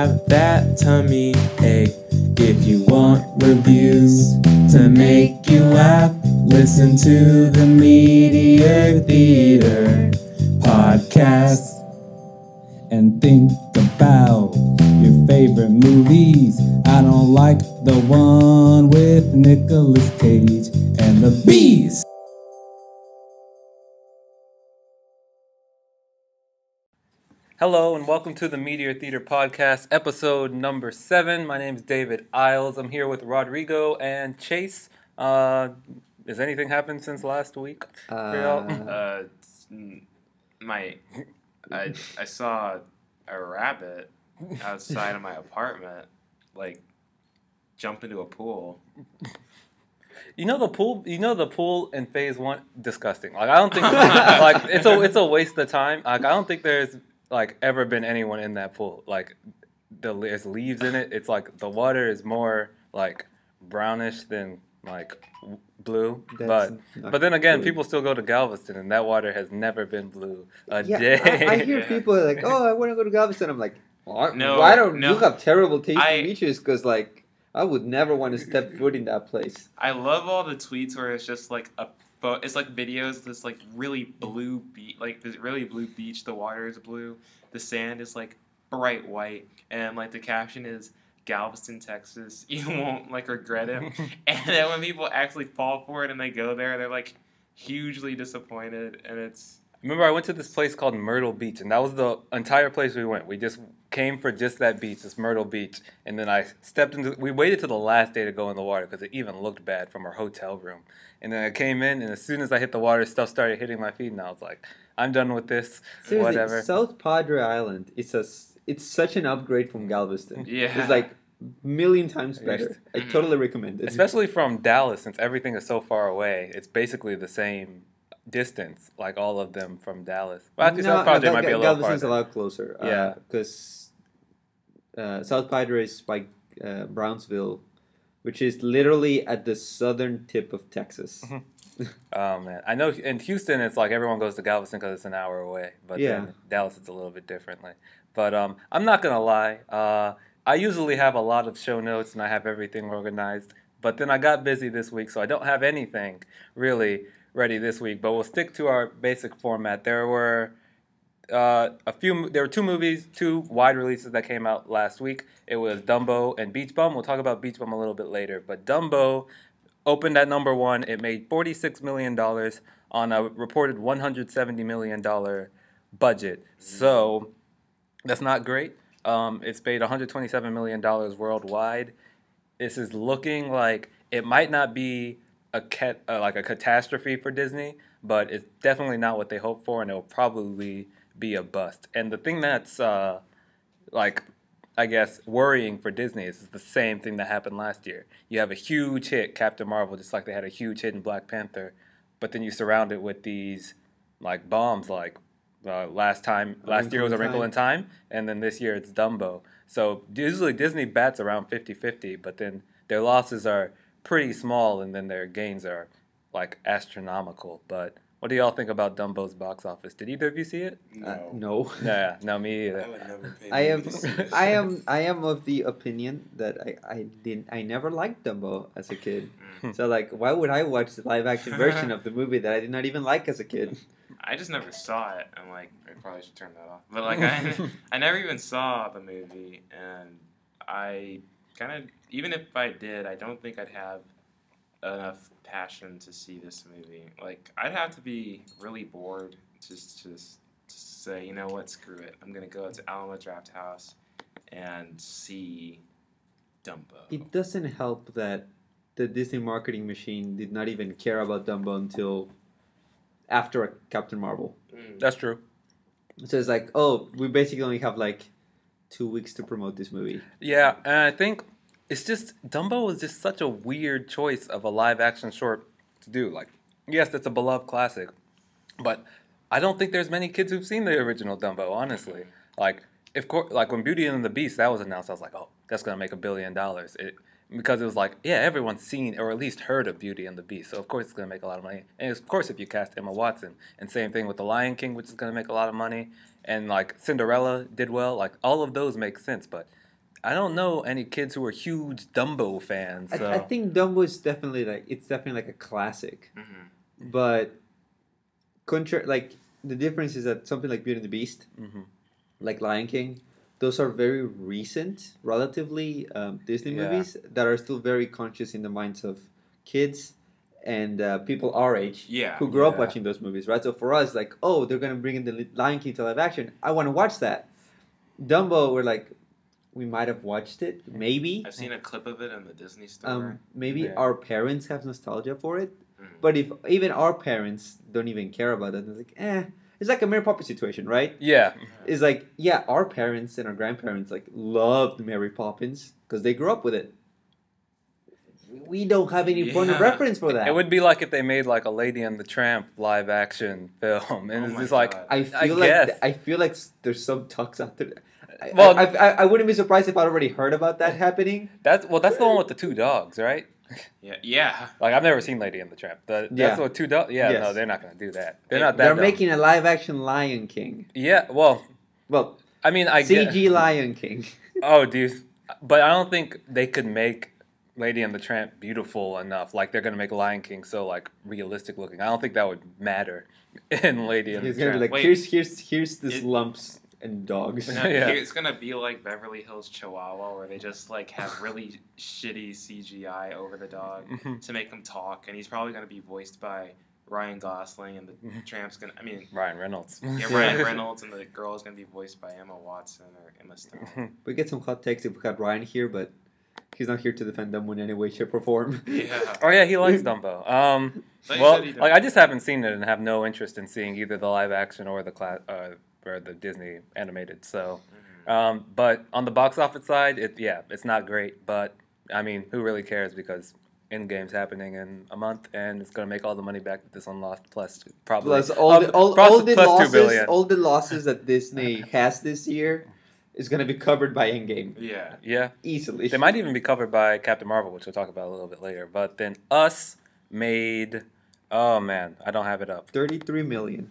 have that tummy ache. If you want reviews to make you laugh, listen to the Meteor Theater podcast and think about your favorite movies. I don't like the one with Nicolas Cage and the bees. Hello and welcome to the Meteor Theater Podcast, episode number seven. My name is David Isles. I'm here with Rodrigo and Chase. Uh, has anything happened since last week? for y'all? Uh, mm, my, I, I saw a rabbit outside of my apartment, like jump into a pool. you know the pool. You know the pool in Phase One, disgusting. Like I don't think like it's a it's a waste of time. Like I don't think there's like ever been anyone in that pool. Like the there's leaves in it. It's like the water is more like brownish than like blue. That's but but then again, true. people still go to Galveston, and that water has never been blue a yeah, day. I, I hear Yeah. people like, "Oh, I want to go to Galveston." I'm like, why, No, why don't no. you have terrible tasting I- beaches? Because like, I would never want to step foot in that place. I love all the tweets where it's just like a, pho- it's like videos. This like really blue beach, like this really blue beach. The water is blue. The sand is like bright white, and like the caption is Galveston, Texas. You won't like regret it. and then when people actually fall for it and they go there, they're like hugely disappointed, and it's Remember, I went to this place called Myrtle Beach, and that was the entire place we went. We just came for just that beach, this Myrtle Beach, and then I stepped into. We waited till the last day to go in the water because it even looked bad from our hotel room. And then I came in, and as soon as I hit the water, stuff started hitting my feet, and I was like, "I'm done with this. Seriously, Whatever." South Padre Island is a s- it's such an upgrade from Galveston. Yeah. it's like million times better. I totally recommend it. Especially from Dallas, since everything is so far away, it's basically the same distance, like all of them from Dallas. Well, actually, South Padre Gal- might be a little Galveston's farther. a lot closer. Yeah. because uh, South Padre is by uh, Brownsville, which is literally at the southern tip of Texas. Mhm. Oh man, I know in Houston it's like everyone goes to Galveston because it's an hour away, but Yeah. then Dallas it's a little bit differently. But um, I'm not gonna lie, uh, I usually have a lot of show notes and I have everything organized. But then I got busy this week, so I don't have anything really ready this week. But we'll stick to our basic format. There were uh, a few. There were two movies, two wide releases that came out last week. It was Dumbo and Beach Bum. We'll talk about Beach Bum a little bit later. But Dumbo opened at number one. It made forty-six million dollars on a reported one hundred seventy million dollar budget. So that's not great. Um, it's paid one hundred twenty-seven million dollars worldwide. This is looking like it might not be a cat, uh, like a catastrophe for Disney, but it's definitely not what they hoped for, and it'll probably be a bust. And the thing that's uh, like I guess worrying for Disney is the same thing that happened last year. You have a huge hit, Captain Marvel, just like they had a huge hit in Black Panther, but then you surround it with these like bombs, like uh, last time, A last year was A in Wrinkle in Time, and then this year it's Dumbo. So usually Disney bats around 50-50, but then their losses are pretty small, and then their gains are like astronomical. But what do y'all think about Dumbo's box office? Did either of you see it? Uh, no. Yeah, no, me either. I would never pay I am, money to see this. I am, I am of the opinion that I, I didn't, I never liked Dumbo as a kid. Hmm. So like, why would I watch the live action version of the movie that I did not even like as a kid? I just never saw it. I'm like, I probably should turn that off. But like, I, I never even saw the movie, and I kind of, even if I did, I don't think I'd have enough passion to see this movie. Like, I'd have to be really bored just to, s- to say, you know what, screw it. I'm gonna go to Alamo Drafthouse and see Dumbo. It doesn't help that the Disney marketing machine did not even care about Dumbo until after Captain Marvel. Mm. That's true. So it's like, oh, we basically only have like two weeks to promote this movie. Yeah, and I think it's just Dumbo was just such a weird choice of a live action short to do. Like, yes, it's a beloved classic, but I don't think there's many kids who've seen the original Dumbo. Honestly, like if like when Beauty and the Beast that was announced, I was like, oh, that's gonna make a billion dollars. It because it was like, yeah, everyone's seen or at least heard of Beauty and the Beast, so of course it's gonna make a lot of money. And of course, if you cast Emma Watson, and same thing with The Lion King, which is gonna make a lot of money, and like Cinderella did well, like all of those make sense, but I don't know any kids who are huge Dumbo fans. So. I, I think Dumbo is definitely like it's definitely like a classic, hmm but contra- like the difference is that something like Beauty and the Beast, Mhm. like Lion King, those are very recent, relatively um, Disney Yeah. movies that are still very conscious in the minds of kids and uh, people our age Yeah. who grew up watching those movies, right? So for us, like, oh, they're gonna bring in the Lion King to live action. I want to watch that. Dumbo, we're like, we might have watched it, maybe. I've seen a clip of it in the Disney store. Um, maybe Yeah. our parents have nostalgia for it, Mhm. but if even our parents don't even care about it, it's like, eh, it's like a Mary Poppins situation, right? Yeah, It's like, yeah, our parents and our grandparents like loved Mary Poppins because they grew up with it. We don't have any point of reference for that. it would be like if they made like a Lady and the Tramp live action film, and Oh it's just like God. I I feel like guess. I feel like there's some tucks out there. I, Well- I, I, I wouldn't be surprised if I'd already heard about that happening. that's well, that's the one with the two dogs, right? Yeah, yeah. Like I've never seen Lady and the Tramp. The, Yeah. That's what two dogs. Yeah, Yes. no, they're not gonna do that. They're Yeah, not that. They're dumb. making a live action Lion King. Yeah, well, Well, I mean, I get. CG Lion King. Oh, do you? But I don't think they could make Lady and the Tramp beautiful enough. Like they're gonna make Lion King so like realistic looking. I don't think that would matter in Lady and It's the gonna be Tramp. like Wait. here's here's here's this It- lumps and dogs. No, Yeah. It's gonna be like Beverly Hills Chihuahua, where they just like have really shitty CGI over the dog Mhm. to make him talk, and he's probably gonna be voiced by Ryan Gosling, and the Mhm. tramp's gonna. I mean, Ryan Reynolds. yeah, Ryan Reynolds, and the girl is gonna be voiced by Emma Watson or Emma Stone. We get some hot takes if we had Ryan here, but he's not here to defend them in any way, shape, or form. Yeah. oh yeah, he likes Dumbo. Um, well, like I just haven't seen it and have no interest in seeing either the live action or the class uh, or the Disney animated. So, Mhm. um, but on the box office side, it yeah, it's not great. But I mean, who really cares because. Endgame's happening in a month, and it's gonna make all the money back that this one lost, plus probably Plus all um, the all, plus- all the plus two losses, billion. all the losses that Disney has this year is gonna be covered by Endgame Yeah. Yeah, easily. they might even be covered by Captain Marvel, which we'll talk about a little bit later. But then Us made, oh man, I don't have it up. Thirty-three million.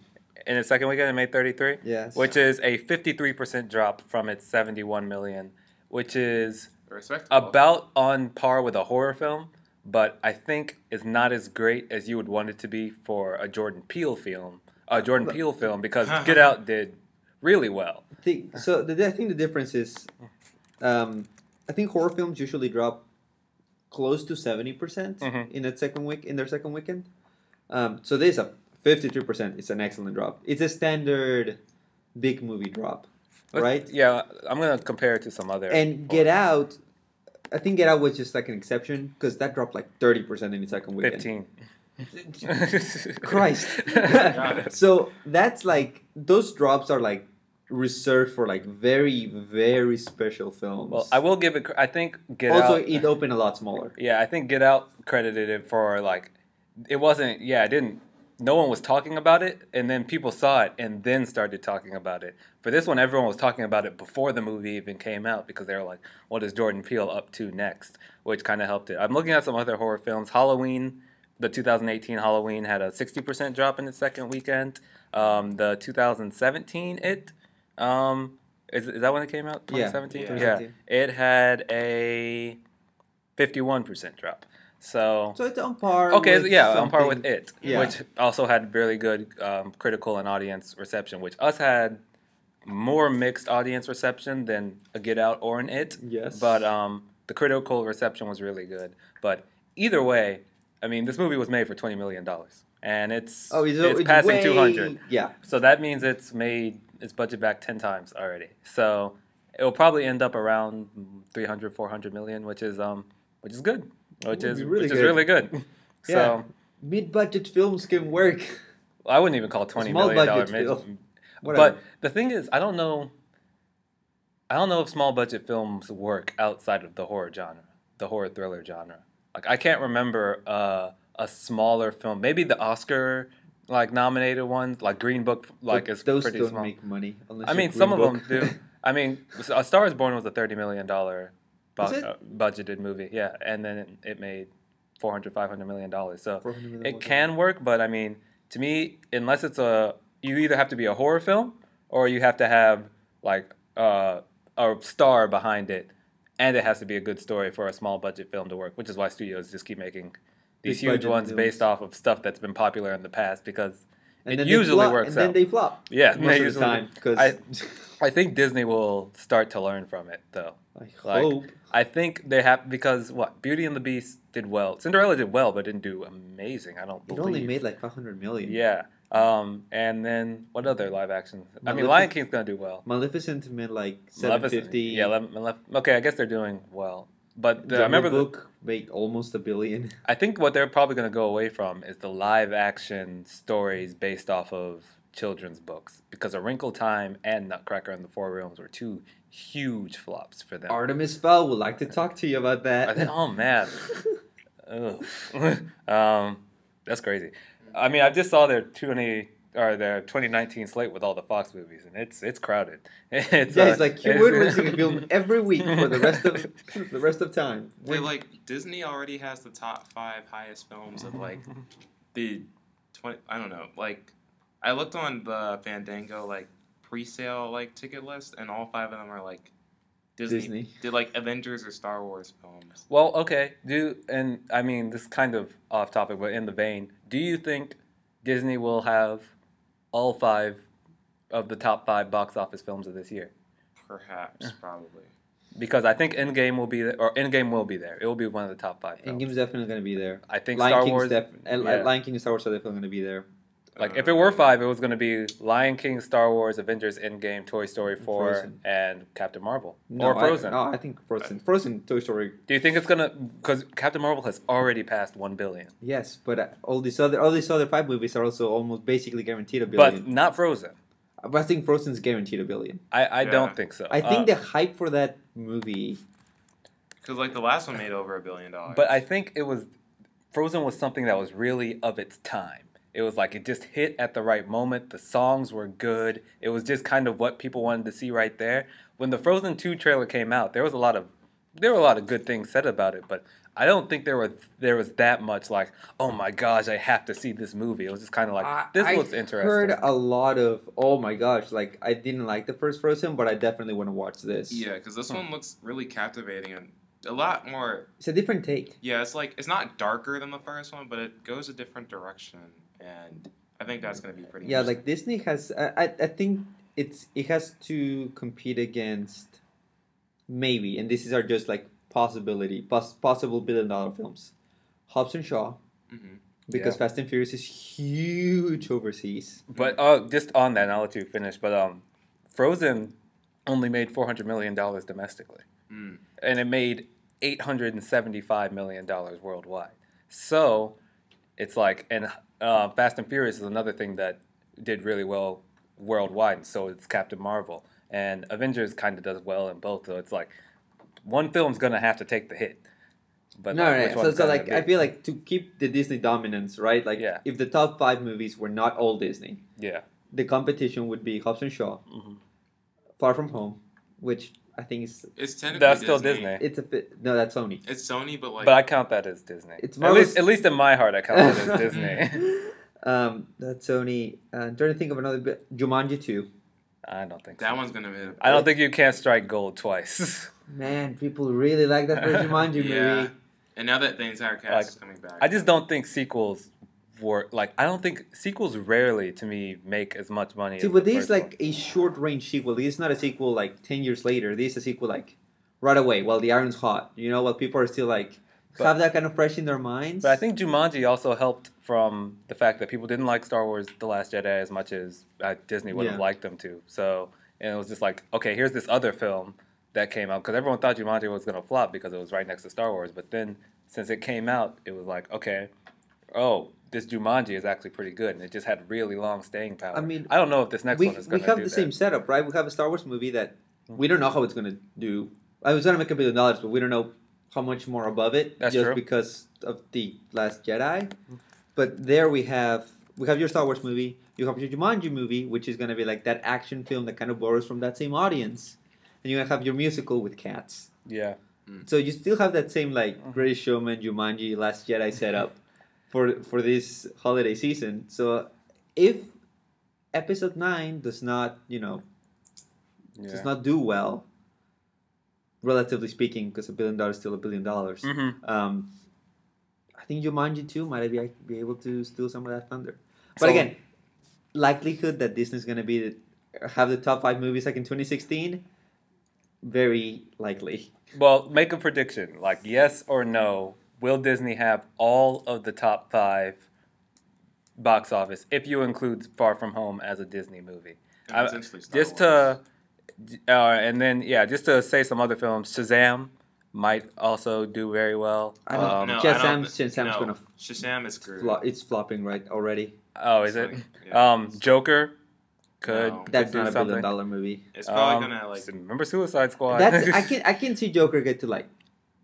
In its second weekend, it made 33, Yes. which is a 53% drop from its 71 million, which is Respectable. about on par with a horror film, but I think is not as great as you would want it to be for a Jordan Peele film. A Jordan Look. Peele film because Get Out did really well. The, so the, I think the difference is, um, I think horror films usually drop close to seventy percent Mhm. in that second week in their second weekend. Um, so there's a fifty-three percent. It's an excellent drop. It's a standard big movie drop, Let's- right? Yeah, I'm gonna compare it to some other. And Get. Out, I think Get Out was just like an exception because that dropped like thirty percent in the second weekend. 15. Christ. So that's like those drops are like reserved for like very very special films. well, I will give it. I think Get also, Out. Also, it opened a lot smaller. Yeah, I think Get Out credited it for like, it wasn't. Yeah, it didn't. No one was talking about it, and then people saw it and then started talking about it. For this one, everyone was talking about it before the movie even came out because they were like, "What is Jordan Peele up to next?" Which kind of helped it. I'm looking at some other horror films. Halloween, the 2018 Halloween had a 60% drop in its second weekend. Um, the 2017 It, um, is, is that when it came out? Yeah, 2017. 2017. It had a 51% drop. So, So it's on par. okay, with yeah, on par with it, Yeah. which also had really good um, critical and audience reception. Which us had more mixed audience reception than a Get Out or an It. Yes. But um, the critical reception was really good. But either way, I mean, this movie was made for twenty million dollars, and it's oh, it's, it's it's passing two hundred. Yeah, So that means it's made its budget back 10 times already. So it'll probably end up around 300 400 million, which is um which is good. Which is really which is good. really good. Yeah. So mid-budget films can work. I wouldn't even call it 20 Small million dollar budget mid. film. Whatever. But the thing is, I don't know I don't know if small budget films work outside of the horror genre, the horror thriller genre. Like I can't remember uh, a smaller film, maybe the Oscar like nominated ones, like Green Book like But is those pretty don't small. make money. I mean, some of them do. I mean, A Star Is Born was a thirty million dollar bu- uh, budgeted movie, yeah, and then it, it made 400 500 million dollars. So 400 million it can work, but I mean, to me, unless it's a, you either have to be a horror film or you have to have like uh, a star behind it, and it has to be a good story for a small budget film to work, which is why studios just keep making these Big huge ones films. based off of stuff that's been popular in the past because And it usually flop, works and then they flop. Yeah, most they of usually- the time because I- I, I think Disney will start to learn from it though. like, hope I think they have because what Beauty and the Beast did well. Cinderella did well, but didn't do amazing. I don't believe it believe. only made like 500 million. Yeah. Um, and then what other live action? I mean, Lion King's gonna do well. Maleficent made like Maleficent- 750. Yeah. Malef- okay, I guess they're doing well. But the, I remember the, Book made almost a billion. I think what they're probably gonna go away from is the live action stories based off of children's books because A Wrinkle Time and Nutcracker and the Four Realms were two huge flops for them. Artemis Fowl would like to talk to you about that. I think, oh man, um, that's crazy. I mean, I just saw their twenty or their twenty nineteen slate with all the Fox movies, and it's it's crowded. It's yeah, uh, it's like Hugh it's- Wood releasing a film every week for the rest of the rest of time. They like Disney already has the top five highest films of like the twenty. I don't know. Like I looked on the Fandango like pre-sale like ticket list, and all five of them are like Disney. Disney. Did like Avengers or Star Wars films. Well, okay. Do and I mean this is kind of off topic, but in the vein, do you think Disney will have all five of the top five box office films of this year? Perhaps, probably. Because I think Endgame will be there, or Endgame will be there. It will be one of the top five films. Endgame's definitely going to be there. I think Lion Star King's Wars. def- and yeah. Lion King and Star Wars are definitely going to be there. Like Uh, if it were five, it was going to be Lion King, Star Wars, Avengers, Endgame, Toy Story four, Frozen. and Captain Marvel No, or I- Frozen. no, I think Frozen. Frozen, Toy Story. Do you think it's gonna? Because Captain Marvel has already passed one billion, Yes, but uh, all these other all these other five movies are also almost basically guaranteed a billion. but not Frozen. But I think Frozen's guaranteed a billion. I, I Yeah. don't think so. I think Uh, the hype for that movie. Because like the last one made over a billion dollars. But I think it was Frozen was something that was really of its time. It was like it just hit at the right moment. The songs were good. It was just kind of what people wanted to see right there. When the Frozen 2 trailer came out, there was a lot of there were a lot of good things said about it, but I don't think there was there was that much like, "Oh my gosh, I have to see this movie." It was just kind of like, "This I looks interesting." heard a lot of oh my gosh, like I didn't like the first Frozen, but I definitely want to watch this. yeah, because this Hmm. one looks really captivating and a lot more. It's a different take. Yeah, it's like it's not darker than the first one, but it goes a different direction, and I think that's gonna be pretty. Yeah, like Disney has. I, I I think it's it has to compete against maybe, and this is our just like possibility, pos- possible billion dollar films. Hobbs and Shaw, Mhm. because Yeah. Fast and Furious is huge overseas. But uh, just on that, and I'll let you finish. But um, Frozen only made four hundred million dollars domestically, Mm. and it made eight hundred and seventy-five million dollars worldwide. So it's like, and uh, Fast and Furious is another thing that did really well worldwide. And so it's Captain Marvel, and Avengers kind of does well in both. So it's like one film's gonna have to take the hit. But no, like, no, no. So, so like? I feel like to keep the Disney dominance, right? Like Yeah. if the top five movies were not all Disney, yeah, the competition would be Hobbs and Shaw, Mhm. Far From Home, which I think is It's technically that's still Disney. it's a bit no, that's Sony. It's Sony, but like But I count that as Disney. It's at least, at least in my heart, I count that as Disney. um, that's Sony. Uh, I'm trying to think of another bit. Jumanji two. I don't think that so. one's gonna hit. I don't think you can't strike gold twice. Man, people really like that first Jumanji Yeah. movie. And now that the entire cast Like, is coming back, I just don't think sequels work. Like, I don't think sequels rarely, to me, make as much money. See, as but this is like a short range sequel. This is not a sequel like ten years later. This is a sequel like right away while the iron's hot. You know, while people are still like But- have that kind of fresh in their minds. But I think Jumanji also helped from the fact that people didn't like Star Wars: The Last Jedi as much as uh, Disney would have liked them to. So, and it was just like, okay, here's this other film that came out because everyone thought Jumanji was gonna flop because it was right next to Star Wars. But then, since it came out, it was like, okay, oh, this Jumanji is actually pretty good, and it just had really long staying power. I mean, I don't know if this next we, one is gonna We have the that. same setup, right? We have a Star Wars movie that we don't know how it's gonna do. I was gonna make a billion dollars, but we don't know how much more above it. That's just true. because of the Last Jedi. But there we have we have your Star Wars movie. You have your Jumanji movie, which is gonna be like that action film that kind of borrows from that same audience, and you're gonna have your musical with cats. Yeah, So you still have that same like Mm-hmm. Greatest Showman, Jumanji, Last Jedi setup for for this holiday season. So if Episode Nine does not, you know, yeah. does not do well, relatively speaking, because a billion dollars is still a billion dollars. hmm Um, I think Jumanji too might be be able to steal some of that thunder. But So- again, likelihood that Disney's gonna be the, have the top five movies like in 2016, very likely. Well, make a prediction. Like yes or no. Will Disney have all of the top five box office if you include Far From Home as a Disney movie? I- just to, uh, and then yeah, just to say some other films. Shazam might also do very well. I don't- Um, no, I Shazam- don't- Shazam's no, gonna- Shazam is. Flo- it's flopping right already. Oh, is it? Like- yeah, Um, Joker could, No. could That's do not a billion dollar movie. It's probably Um, gonna like remember Suicide Squad. That's I can I can see Joker get to like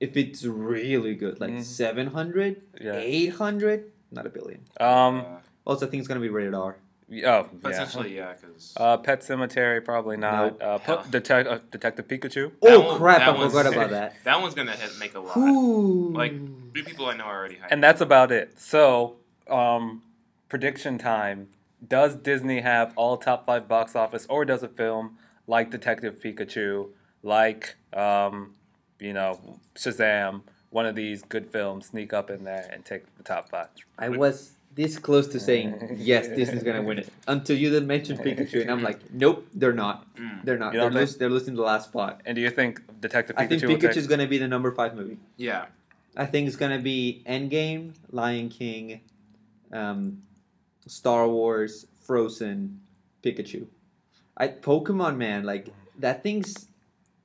if it's really good, like Mhm. 700, yeah. 800, not a billion. Um. uh, Also, I think it's gonna be rated R. Oh. Yeah. potentially yeah, because Uh, Pet Sematary probably not. Uh, Hell. Pu- Detec- uh, Detective Pikachu. Oh crap! I forgot about that. That one's gonna hit, make a lot. Ooh. Like three people I know are already hyped. And that's about it. So, um, prediction time. Does Disney have all top five box office, or does a film like Detective Pikachu, like um, you know Shazam, one of these good films, sneak up in there and take the top five? I was this close to saying yes, Disney's gonna win it until you then mentioned Pikachu, and I'm like, nope, they're not. Mm. They're not. They're, don't they're losing the last spot. And do you think Detective Pikachu I think will take? Gonna be the number five movie. Yeah, I think it's gonna be Endgame, Lion King, um, Star Wars, Frozen, Pikachu. I Pokemon man, like that thing's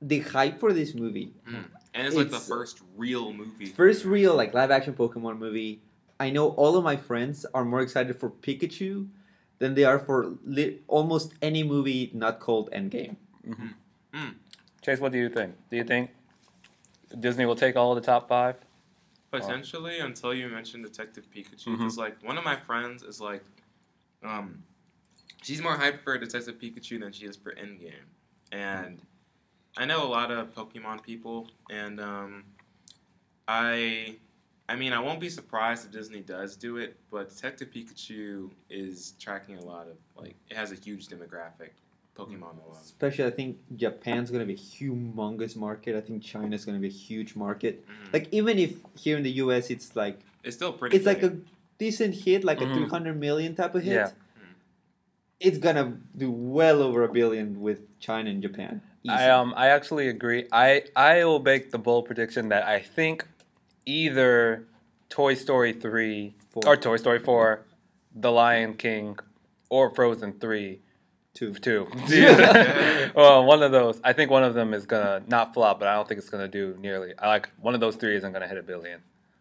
the hype for this movie. Mm. and it's like the first real movie. First real like live action Pokemon movie. I know all of my friends are more excited for Pikachu than they are for li- almost any movie not called Endgame. Mm-hmm. Mm. Mm. Chase, what do you think? Do you think Disney will take all of the top five? Potentially, until you mentioned Detective Pikachu, mm-hmm. because like one of my friends is like, um, she's more hyped for Detective Pikachu than she is for Endgame, and I know a lot of Pokemon people, and um, I, I mean, I won't be surprised if Disney does do it, but Detective Pikachu is tracking a lot of like it has a huge demographic. Pokemon alone. Especially, I think Japan's gonna be a humongous market. I think China's gonna be a huge market. Mhm. Like even if here in the U.S. it's like It's still pretty. it's like a decent hit, like Mhm. a 300 million type of hit. Yeah. It's gonna do well over a billion with China and Japan. I um I actually agree. I I will make the bold prediction that I think either Toy Story three Four. or Toy Story four, The Lion King, or Frozen three. Two. Two. well, one of those. I think one of them is gonna not flop, but I don't think it's gonna do nearly. I like one of those three isn't gonna hit a billion.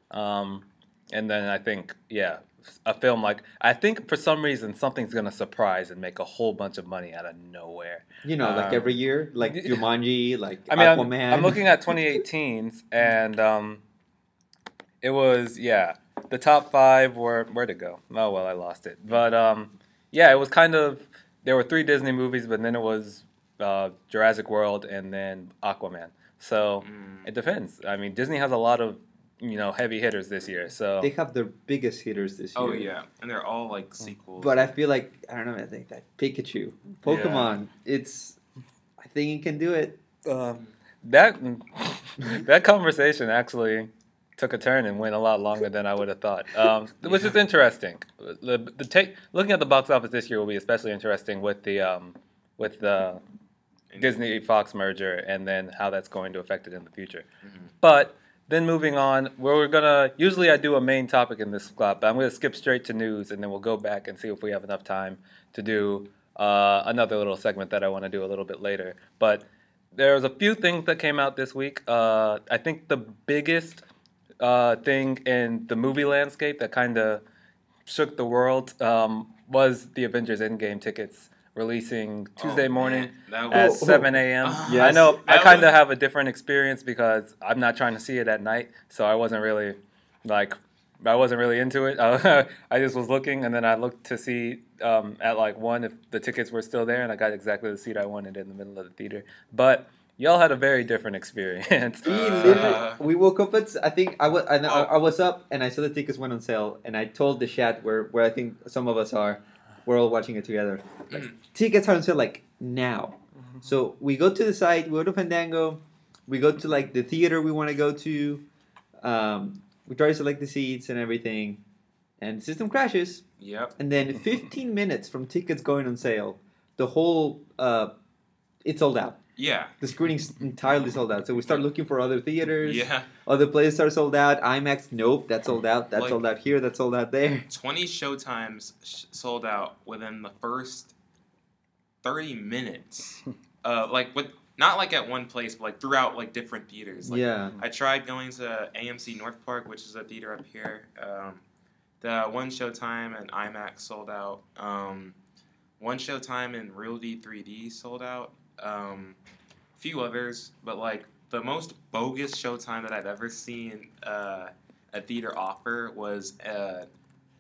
Um, and then I think yeah, a film like I think for some reason something's gonna surprise and make a whole bunch of money out of nowhere. You know, like Um, every year, like Jumanji, like I mean, I'm, Aquaman. I'm looking at 2018s, and um, it was yeah. The top five were where to go? Oh well, I lost it. But um, yeah, it was kind of there were three Disney movies, but then it was uh, Jurassic World and then Aquaman. So Mm. it depends. I mean, Disney has a lot of you know heavy hitters this year. So They have their biggest hitters this year. Oh yeah, and they're all like sequels. But I feel like I don't know. I think that Pikachu, Pokemon, it's. I think it can do it. um, that that conversation actually took a turn and went a lot longer than I would have thought, um, which is interesting. The, the take looking at the box office this year will be especially interesting with the um, with the Disney Fox merger and then how that's going to affect it in the future. Mhm. But then moving on, where we're gonna usually I do a main topic in this spot, but I'm gonna skip straight to news and then we'll go back and see if we have enough time to do uh, another little segment that I want to do a little bit later. But there's a few things that came out this week. Uh, I think the biggest uh, thing in the movie landscape that kind of shook the world um, was the Avengers Endgame tickets releasing Tuesday Oh, morning at was- Oh, 7 a.m. Ah, I Yes. know I kind of have a different experience because I'm not trying to see it at night, so I wasn't really like I wasn't really into it. I just was looking, and then I looked to see um, at like one if the tickets were still there, and I got exactly the seat I wanted in the middle of the theater. But y'all had a very different experience. We, Uh, we woke up at I think I was I, Oh. I was up and I saw the tickets went on sale and I told the chat where where I think some of us are we're all watching it together. Like, tickets are on sale like now. So we go to the site, we go to Fandango, we go to like the theater we want to go to. Um, we try to select the seats and everything, and the system crashes. Yep. And then 15 minutes from tickets going on sale, the whole uh, it's sold out. Yeah. The screening's entirely sold out. So we start looking for other theaters. Yeah. Other places are sold out. IMAX, nope, that's sold out. That's Like- sold out here. That's sold out there. 20 showtimes sh- sold out within the first 30 minutes. uh, like with not like at one place, but like throughout like different theaters. Like, yeah. I tried going to AMC North Park, which is a theater up here. Um, the one showtime and IMAX sold out. Um, one showtime in RealD 3D sold out. Um, a few others, but like the most bogus showtime that I've ever seen uh, a theater offer was uh,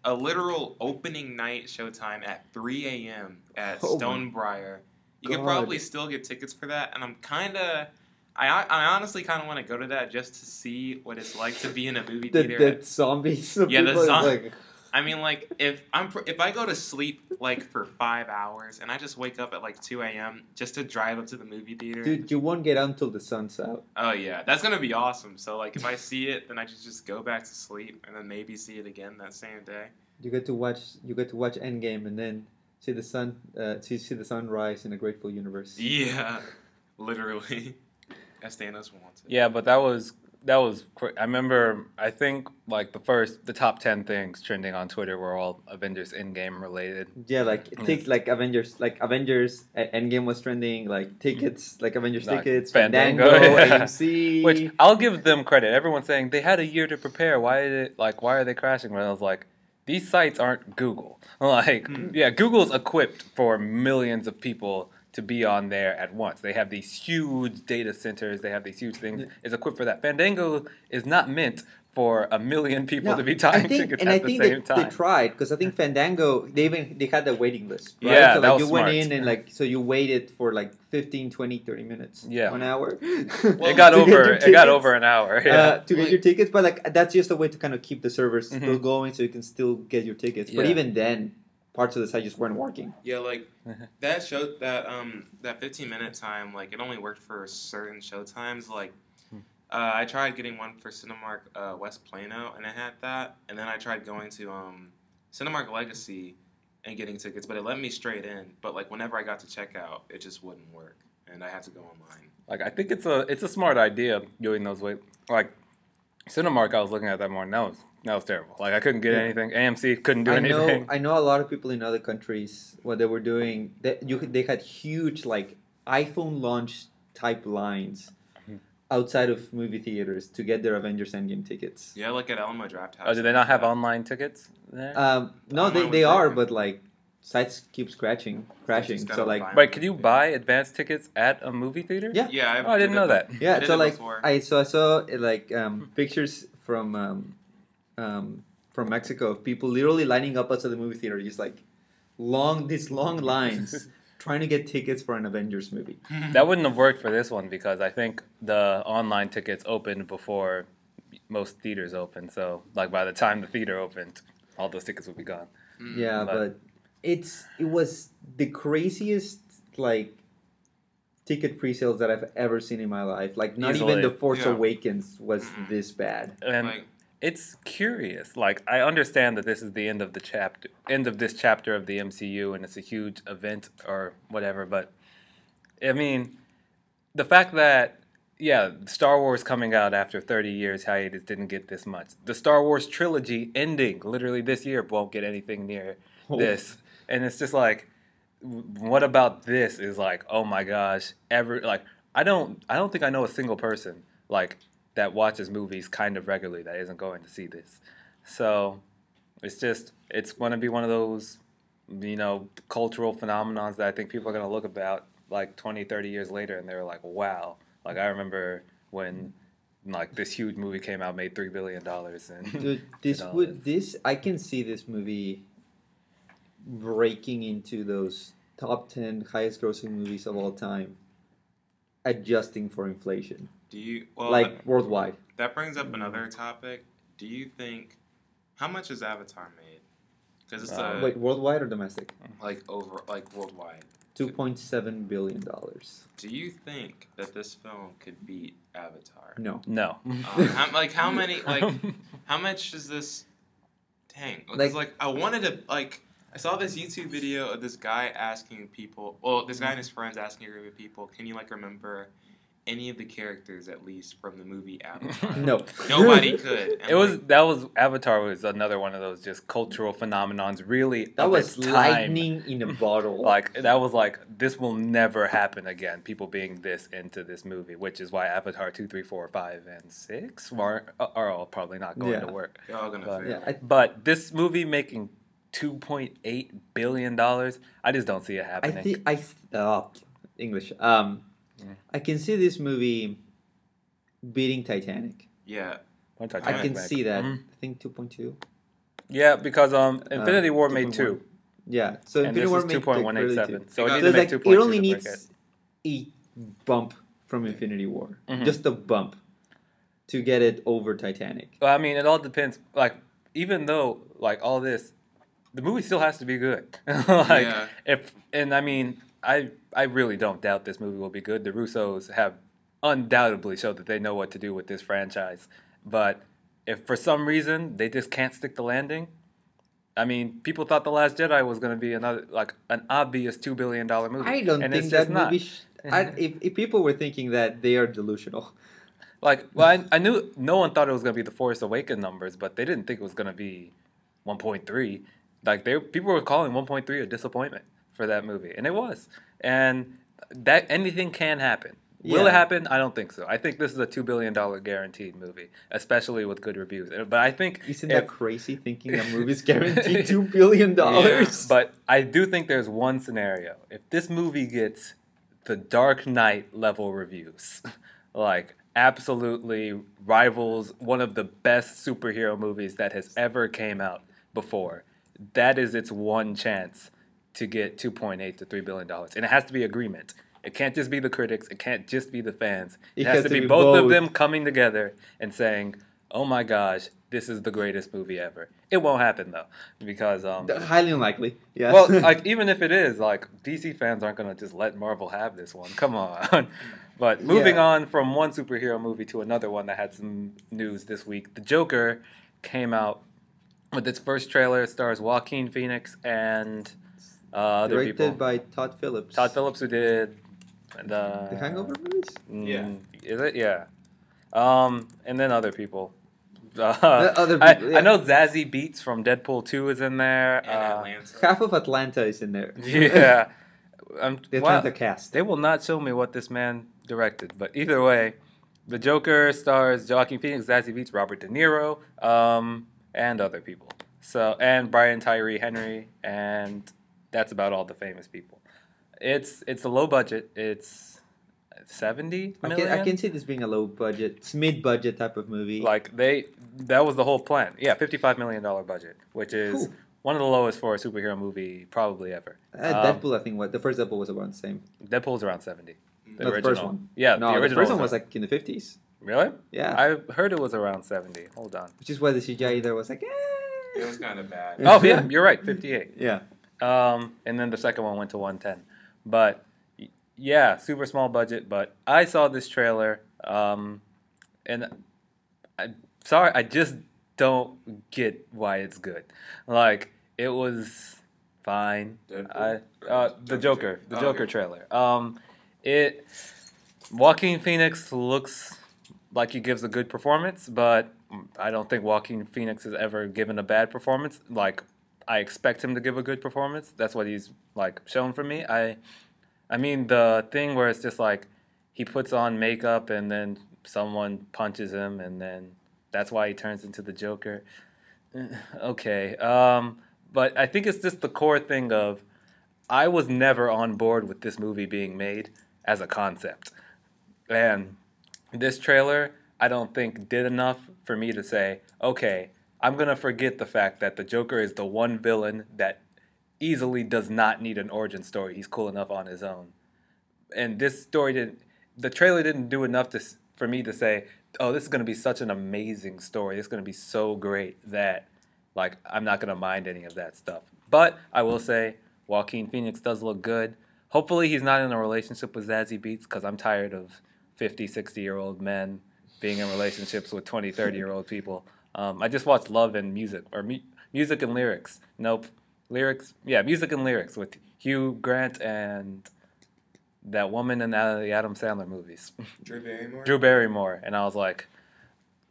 a literal opening night showtime at 3 a.m. at Oh Stonebriar. You could probably still get tickets for that, and I'm kind of. I, I honestly kind of want to go to that just to see what it's like to be in a movie The, theater. the zombies. of Yeah, the people, zom- like, I mean, like if I'm pr- if I go to sleep like for five hours and I just wake up at like 2 a.m. just to drive up to the movie theater. dude, you won't get out until the sun's out. Oh yeah, that's gonna be awesome. So like if I see it, then I just just go back to sleep and then maybe see it again that same day. You get to watch. You get to watch Endgame and then see the sun. Uh, see see the sunrise in a grateful universe. Yeah, literally, as Thanos wants it. Yeah, but that was that was. I remember. I think like the first, the top ten things trending on Twitter were all Avengers Endgame related. Yeah, like Yeah. take like Avengers, like Avengers. uh, Endgame was trending. Like tickets, like Avengers Like tickets, Fandango, Fandango, yeah. AMC. Which I'll give them credit. Everyone's saying they had a year to prepare. Why did it like? Why are they crashing? But I was like, these sites aren't Google. Like, Hmm. yeah, Google's equipped for millions of people to be on there at once. They have these huge data centers. They have these huge things. It's equipped for that. Fandango is not meant for a million people No, to be tying think, tickets and at I the think same they, time. they tried because I think Fandango they even they had the waiting list. Right? Yeah, so, that like, was you went in and like so you waited for like 15, 20, 30 minutes. Yeah. one hour. it got over. It got over an hour. Yeah. uh, to get your tickets, but like that's just a way to kind of keep the servers Mhm. still going, so you can still get your tickets. But Yeah. even then, parts of the site just weren't working. Yeah, like that show that um that 15 minute time like it only worked for certain show times like Hmm. uh, I tried getting one for Cinemark uh, West Plano and it had that and then I tried going to um Cinemark Legacy and getting tickets but it let me straight in but like whenever I got to checkout it just wouldn't work and I had to go online. Like I think it's a it's a smart idea doing those way like Cinemark. I was looking at that morning. That was that was terrible. Like I couldn't get Yeah. anything. AMC couldn't do I know, anything. I know a lot of people in other countries what they were doing. That you could, they had huge like iPhone launch type lines Mhm. outside of movie theaters to get their Avengers Endgame tickets. Yeah, like at Alamo Drafthouse. Oh, do they not have online tickets there? Um, no, Online they, they are, broken. but like sites keep scratching, crashing. just So like, buy But could you buy advanced tickets at a movie theater? Yeah. Yeah, I, Oh, I didn't know that. Yeah. did So like, before. I so I saw like um, pictures from um, um, from Mexico of people literally lining up outside the movie theater, just like long these long lines trying to get tickets for an Avengers movie. That wouldn't have worked for this one because I think the online tickets opened before most theaters opened. So like by the time the theater opened, all those tickets would be gone. Mm. Yeah, But- but it's it was the craziest like ticket pre-sales that I've ever seen in my life. Like not Easily. even the Force Yeah. Awakens was this bad. And like it's curious. Like I understand that this is the end of the chapter, end of this chapter of the MCU, and it's a huge event or whatever. But I mean, the fact that yeah, Star Wars coming out after 30 years hiatus didn't get this much. The Star Wars trilogy ending literally this year won't get anything near oh. this, and it's just like, what about this is like, oh my gosh, ever like I don't I don't think I know a single person like that watches movies kind of regularly that isn't going to see this. So it's just it's going to be one of those you know cultural phenomenons that I think people are going to look about like 20 30 years later and they're like wow like I remember when like this huge movie came out made 3 billion dollars and Dude, this know, would this I can see this movie breaking into those top ten highest grossing movies of all time, adjusting for inflation, do you well like that, worldwide. that brings up another topic. Do you think how much is Avatar made? Because it's Uh, a, Wait, worldwide or domestic? like over like worldwide. Two point seven billion dollars. Do you think that this film could beat Avatar? No. No. Um, how, like how many? Like how much is this? Dang. Like, Like- like I wanted to like. I saw this YouTube video of this guy asking people. Well, this guy and his friends asking a group of people, "Can you like remember any of the characters at least from the movie Avatar?" No. Nobody could. And, It was like, that was Avatar was another one of those just cultural phenomenons. Really, That was its lightning in a bottle. Like that was like this will never happen again. People being this into this movie, which is why Avatar two, three, four, five, and six are, are all probably not going Yeah. to work. they're all gonna But- fail. yeah, I, But this movie making two point eight billion dollars, I just don't see it happening. I happening. think I oh, English. Um, Yeah. I can see this movie beating Titanic. Yeah. One I can make. see that. Mhm. I think two point two. Yeah, because um, Infinity Uh, War made 2.1. two, Yeah, so and Infinity War is made two like, point one eight barely seven. two. So it needs So to make like two it only two it. needs a bump from Infinity War, Mhm. just a bump, to get it over Titanic. Well, I mean, it all depends. Like, even though like all this, the movie still has to be good. like, Yeah. if and I mean, I I really don't doubt this movie will be good. The Russos have undoubtedly showed that they know what to do with this franchise. But if for some reason they just can't stick the landing, I mean, people thought the Last Jedi was going to be another like an obvious two billion dollar movie. I don't and think that movie. Sh- I, if, if people were thinking that, they are delusional. Like, well, I, I knew no one thought it was going to be the Force Awakens numbers, but they didn't think it was going to be 1.3. Like, they people were calling 1.3 a disappointment for that movie, and it was. And that anything can happen. Will Yeah. it happen? I don't think so. I think this is a two billion dollar guaranteed movie, especially with good reviews. But I think Isn't if- that crazy? Thinking a movie's guaranteed two billion dollars. but I do think there's one scenario. If this movie gets the Dark Knight level reviews, like absolutely rivals one of the best superhero movies that has ever came out before, that is its one chance to get 2.8 to 3 billion dollars. And it has to be agreement. It can't just be the critics, it can't just be the fans. It, has, to be, both, of them coming together and saying, "Oh my gosh, this is the greatest movie ever." It won't happen though because um highly unlikely. Yeah. well, like even if it is, like DC fans aren't gonna just let Marvel have this one. Come on. But moving Yeah. on from one superhero movie to another one that had some news this week, The Joker came out with its first trailer. It stars Joaquin Phoenix and uh, other directed people. by Todd Phillips. Todd Phillips, who did the, The Hangover movies. Mm, Yeah. Is it? Yeah. Um, and then other people. Uh, other I, people, yeah. I know Zazie Beetz from Deadpool 2 is in there. And Uh, Half of Atlanta is in there. yeah. Um, The wow. Atlanta cast. They will not show me what this man directed, but either way, the Joker stars Joaquin Phoenix, Zazie Beetz, Robert De Niro, um, and other people. So and Brian Tyree Henry, and that's about all the famous people. It's it's a low budget. It's seventy I can, I can see this being a low budget, mid budget type of movie. like they that was the whole plan. Yeah, fifty five million dollar budget, which is Cool. one of the lowest for a superhero movie probably ever. Uh, Um, Deadpool, I think, what the first Deadpool was around the same. Deadpool's around seventy. The Not the first original. one. Yeah, no, the the, original first one was was like in the fifties. Really? Yeah, I heard it was around 70. Hold on. which is why the CGI there was like, It was eh. kind of bad. Oh, yeah, you're right. 58. yeah. Um, and then the second one went to 110. But yeah, super small budget. But I saw this trailer, um, and I sorry, I just don't get why it's good. Like it was fine. Deadpool? I uh, the Joker, the Oh, Joker okay. trailer. Um, it Joaquin Phoenix looks like he gives a good performance, but I don't think Joaquin Phoenix has ever given a bad performance. Like I expect him to give a good performance. That's what he's like shown for me. I, I mean the thing where it's just like he puts on makeup and then someone punches him and then that's why he turns into the Joker. Eh, Okay, um, but I think it's just the core thing of I was never on board with this movie being made as a concept. And this trailer, I don't think did enough for me to say, okay, I'm to forget the fact that the Joker is the one villain that easily does not need an origin story. He's cool enough on his own. And this story didn't, the trailer didn't do enough to, for me to say, oh, this is to be such an amazing story. It's to be so great that, like, I'm not to mind any of that stuff. But I will say, Joaquin Phoenix does look good. hopefully he's not in a relationship with Zazie Beetz because I'm tired of 50, 60 year old men being in relationships with 20, 30 year old people. Um, I just watched Love and Music or mu- Music and Lyrics. Nope, lyrics. Yeah, Music and Lyrics with Hugh Grant and that woman in the Adam Sandler movies, Drew Barrymore. Drew Barrymore, and I was like,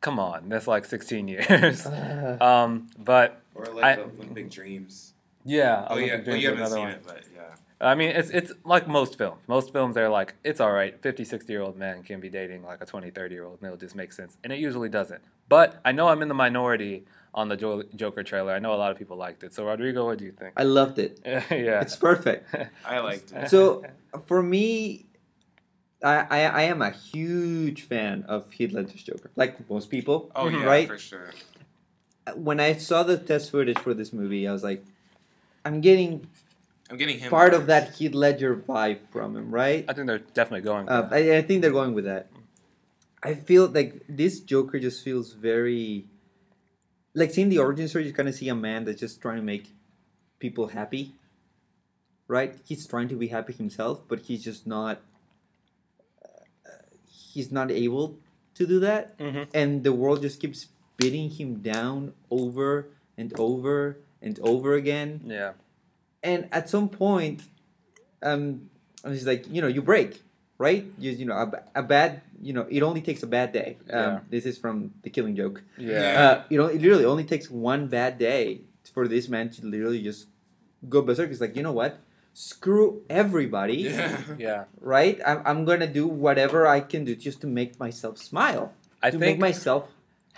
come on, that's like 16 years. um, but Or like I- Olympic Dreams. yeah, Oh yeah, Olympic well Dreams you haven't seen one. it, but yeah. I mean, it's it's like most films. Most films they're like, it's all right. 50, 60 year old men can be dating like a 20, 30 year old, and it'll just make sense. And it usually doesn't. But I know I'm in the minority on the Jo- Joker trailer. I know a lot of people liked it. So, Rodrigo, what do you think? I loved it. yeah. It's perfect. I liked it. So for me, I, I I am a huge fan of Heath Ledger's Joker, like most people. Oh yeah, right? for sure. When I saw the test footage for this movie, I was like, I'm getting I'm getting him part of vibes. that Heath Ledger vibe from him, right? I think they're definitely going. For Uh, that. I, I think they're going with that. I feel like this Joker just feels very like seeing the origin story. You kind of see a man that's just trying to make people happy, right? He's trying to be happy himself, but he's just not. Uh, he's not able to do that, Mhm. and the world just keeps beating him down over and over and over again Yeah. And at some point um it's like you know you break right? You, you know a, a bad you know it only takes a bad day. Um, Yeah. this is from the killing joke. Yeah. uh, you know it literally only takes one bad day for this man to literally just go berserk. It's like you know what? Screw everybody. Yeah. Yeah. right? I'm, I'm gonna do whatever i can do just to make myself smile. I to think make myself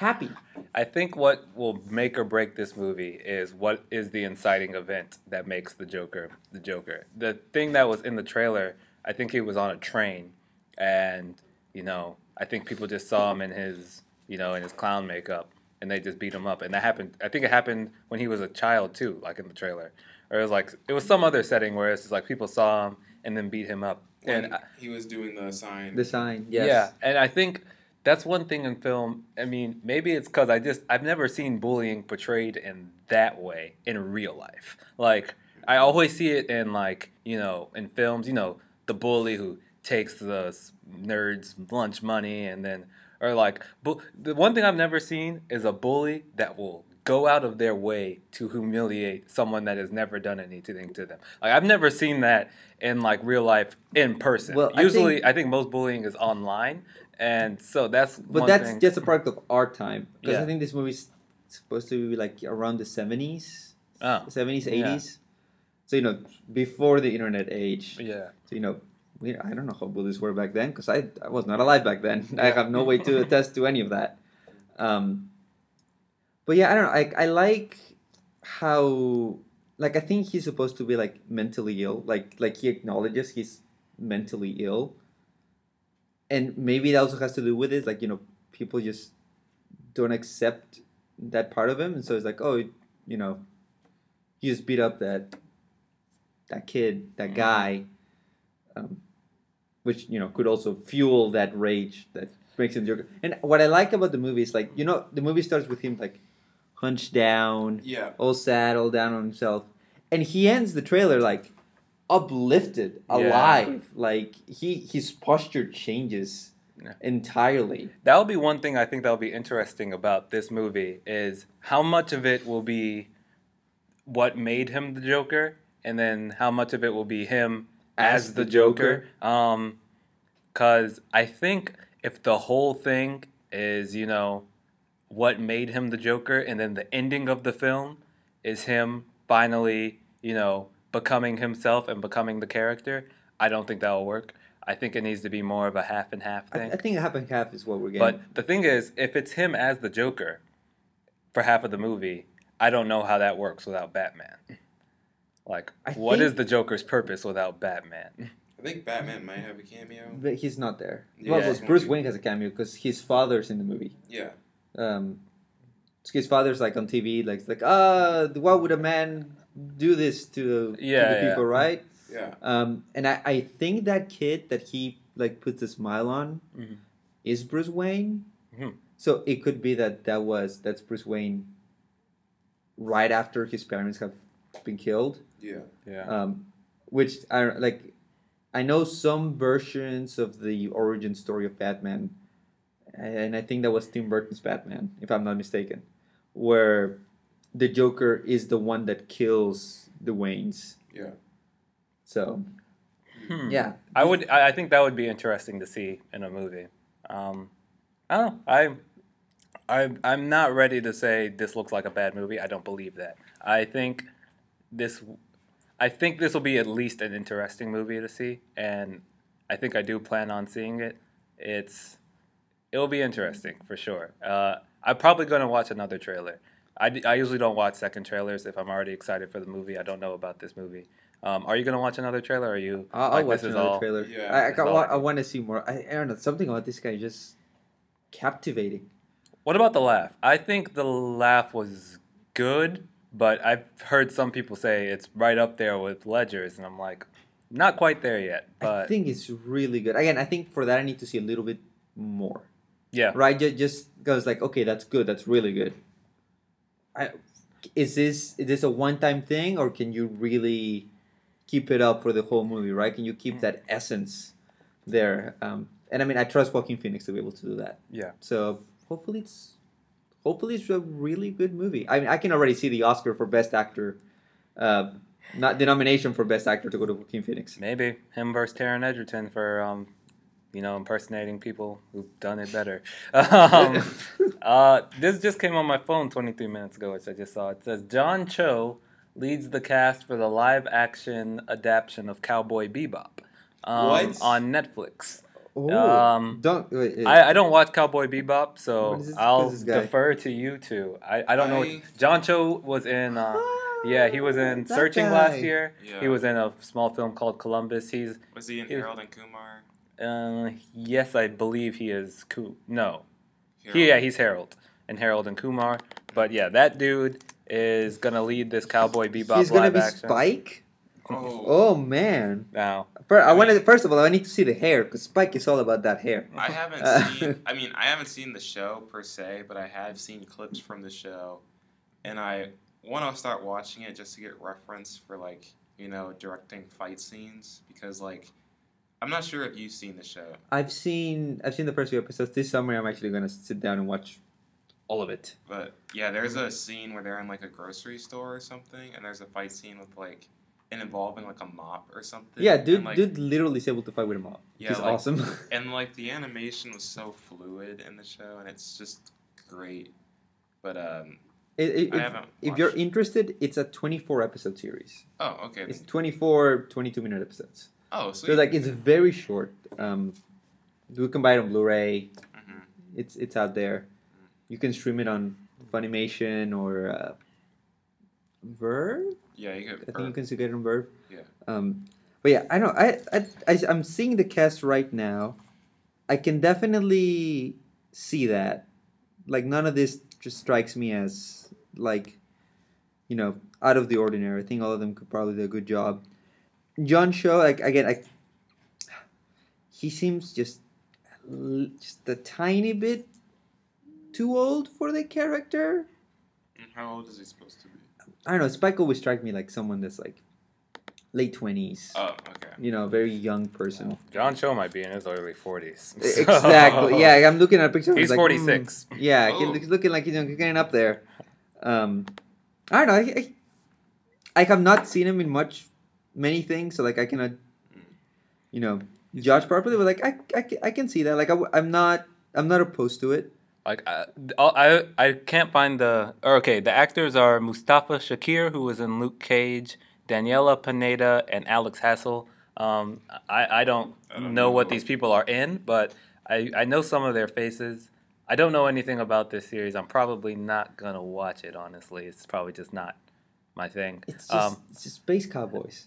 happy I think what will make or break this movie is what is the inciting event that makes the Joker the Joker. The thing that was in the trailer, I think he was on a train, and you know, I think people just saw him in his, you know, in his clown makeup, and they just beat him up. And that happened. I think it happened when he was a child too, like in the trailer, or it was like it was some other setting where it's just like people saw him and then beat him up. When And I- he was doing the sign. the sign yes yeah, and I think that's one thing in film. I mean, maybe it's because I just I've never seen bullying portrayed in that way in real life. Like I always see it in like you know in films. You know the bully who takes the nerds lunch money and then or like bu- the one thing I've never seen is a bully that will go out of their way to humiliate someone that has never done anything to them. Like I've never seen that in like real life in person. Well, I Usually, think- I think most bullying is online, and so that's But that's thing. just a product of our time because Yeah. I think this movie's supposed to be like around the seventies, Oh. seventies, Yeah. eighties. So you know, before the internet age. yeah, So you know, we, I don't know how bullies were back then because I, I was not alive back then. I have no way to attest to any of that. Um, but yeah, I don't know. I I like how like I think he's supposed to be like mentally ill. Like like he acknowledges he's mentally ill, and maybe that also has to do with it. Like you know, people just don't accept that part of him, and so it's like, oh, you know, he just beat up that that kid, that Mhm. guy, um, which you know could also fuel that rage that makes him Joker. And what I like about the movie is like you know the movie starts with him like hunched down, Yeah. all sad, all down on himself, and he ends the trailer like uplifted, Yeah. alive. Like he his posture changes Yeah. entirely. that'll be one thing I think that'll be interesting about this movie is how much of it will be what made him the Joker, and then how much of it will be him as, As the, the Joker. Um, cause I think if the whole thing is you know what made him the Joker, and then the ending of the film is him finally you know becoming himself and becoming the character, I don't think that will work. I think it needs to be more of a half and half thing. I think half and half is what we're getting. But the thing is, if it's him as the Joker for half of the movie, I don't know how that works without Batman. Like, I what is think- the Joker's purpose without Batman? I think Batman might have a cameo. But he's not there. Yeah, well, he's well, not Bruce there. Wayne has a cameo because his father's in the movie. Yeah. Um, so his father's like on TV, like it's like, ah, what would a man do this to, to Yeah, the yeah. people, right? Yeah. Um, and I, I think that kid that he like puts a smile on Mhm. is Bruce Wayne. Mhm. So it could be that that was that's Bruce Wayne right after his parents have been killed. Yeah. Yeah. Um, which I like. I know some versions of the origin story of Batman, and I think that was Tim Burton's Batman, if I'm not mistaken, where the Joker is the one that kills the Waynes. Yeah. So Hmm. yeah, I would. I, I think that would be interesting to see in a movie. Um, I don't know. I, I, I'm not ready to say this looks like a bad movie. I don't believe that. I think this. I think this will be at least an interesting movie to see, and I think I do plan on seeing it. It's. It'll be interesting for sure. Uh, I'm probably going to watch another trailer. I, d- I usually don't watch second trailers if I'm already excited for the movie. I don't know about this movie. Um, are you going to watch another trailer? Or are you I'll, I'll watch this another all- trailer. Yeah, I, I, got, all I I, want to see more. I, I don't know something about this guy just captivating. What about the laugh? I think the laugh was good, but I've heard some people say it's right up there with Ledger's, and I'm like, not quite there yet. But I think it's really good. Again, I think for that I need to see a little bit more. yeah, Right? Just, just goes like, okay, that's good. That's really good. I, is this is this a one time thing or can you really keep it up for the whole movie? Right? Can you keep that essence there? Um, and I mean, I trust Joaquin Phoenix to be able to do that. yeah. So hopefully it's hopefully it's a really good movie. I mean, I can already see the Oscar for Best Actor, uh, not the nomination for Best Actor to go to Joaquin Phoenix. Maybe him versus Taron Egerton for um, you know, impersonating people who've done it better. Um, uh, this just came on my phone 23 minutes ago, which I just saw. It says John Cho leads the cast for the live-action adaptation of Cowboy Bebop um, What? on Netflix. Um, don't wait, wait. I, I don't watch Cowboy Bebop, so this- I'll what is this guy? defer to you two. I, I don't know. What, John Cho was in. Uh, yeah, he was in That Searching guy. last year. Yeah. He was in a small film called Columbus. He's Was he in He Harold and Kumar? Uh, yes, I believe he is. Ku- no, Harold. he, yeah, he's Harold and Harold and Kumar. But yeah, that dude is gonna lead this Cowboy Bebop He's gonna live be action. Spike. Oh, Oh man! Now, Fir- I wanted first of all, I need to see the hair because Spike is all about that hair. I haven't Uh, seen. I mean, I haven't seen the show per se, but I have seen clips from the show, and I want to start watching it just to get reference for like you know directing fight scenes because like I'm not sure if you've seen the show. I've seen I've seen the first few episodes. This summer, I'm actually gonna sit down and watch all of it. But yeah, there's a scene where they're in like a grocery store or something, and there's a fight scene with like it involving like a mop or something. Yeah, dude, and, like, dude, literally is able to fight with a mop. Yeah, He's like- awesome. And like the animation was so fluid in the show, and it's just great. But um, It- it- I if, haven't. if you're interested, it's a 24 episode series. oh, okay. It's 24 22 minute episodes. Oh, sweet. So like it's very short. Um, you can buy it on Blu-ray. Mhm. It's it's out there. You can stream it on Funimation or uh, VRV. Yeah, you I think you can still get it on VRV. Yeah. Um, but yeah, I know. I, I I I'm seeing the cast right now. I can definitely see that. Like none of this just strikes me as like, you know, out of the ordinary. I think all of them could probably do a good job. John Cho, like again, I, he seems just just a tiny bit too old for the character. How old is he supposed to be? I don't know. Spike always strike me like someone that's like late twenties. Oh, okay. You know, very young person. John Cho might be in his early 40s. Exactly. Yeah, I'm looking at a picture. He's like, 46. mm, yeah, Oh. he's looking like he's he's getting up there. Um, I don't know. I, I, I have not seen him in much, many things, so like I cannot, you know, judge properly. But like I, I, I can see that. Like I, am not, I'm not opposed to it. Like I, I, I can't find the. Or okay, the actors are Mustafa Shakir, who was in Luke Cage, Daniela Pineda, and Alex Hassell. Um, I, I don't I don't know know. what these people are in, but I, I know some of their faces. I don't know anything about this series. I'm probably not gonna watch it. Honestly, it's probably just not my thing. It's just, Um, it's just space cowboys.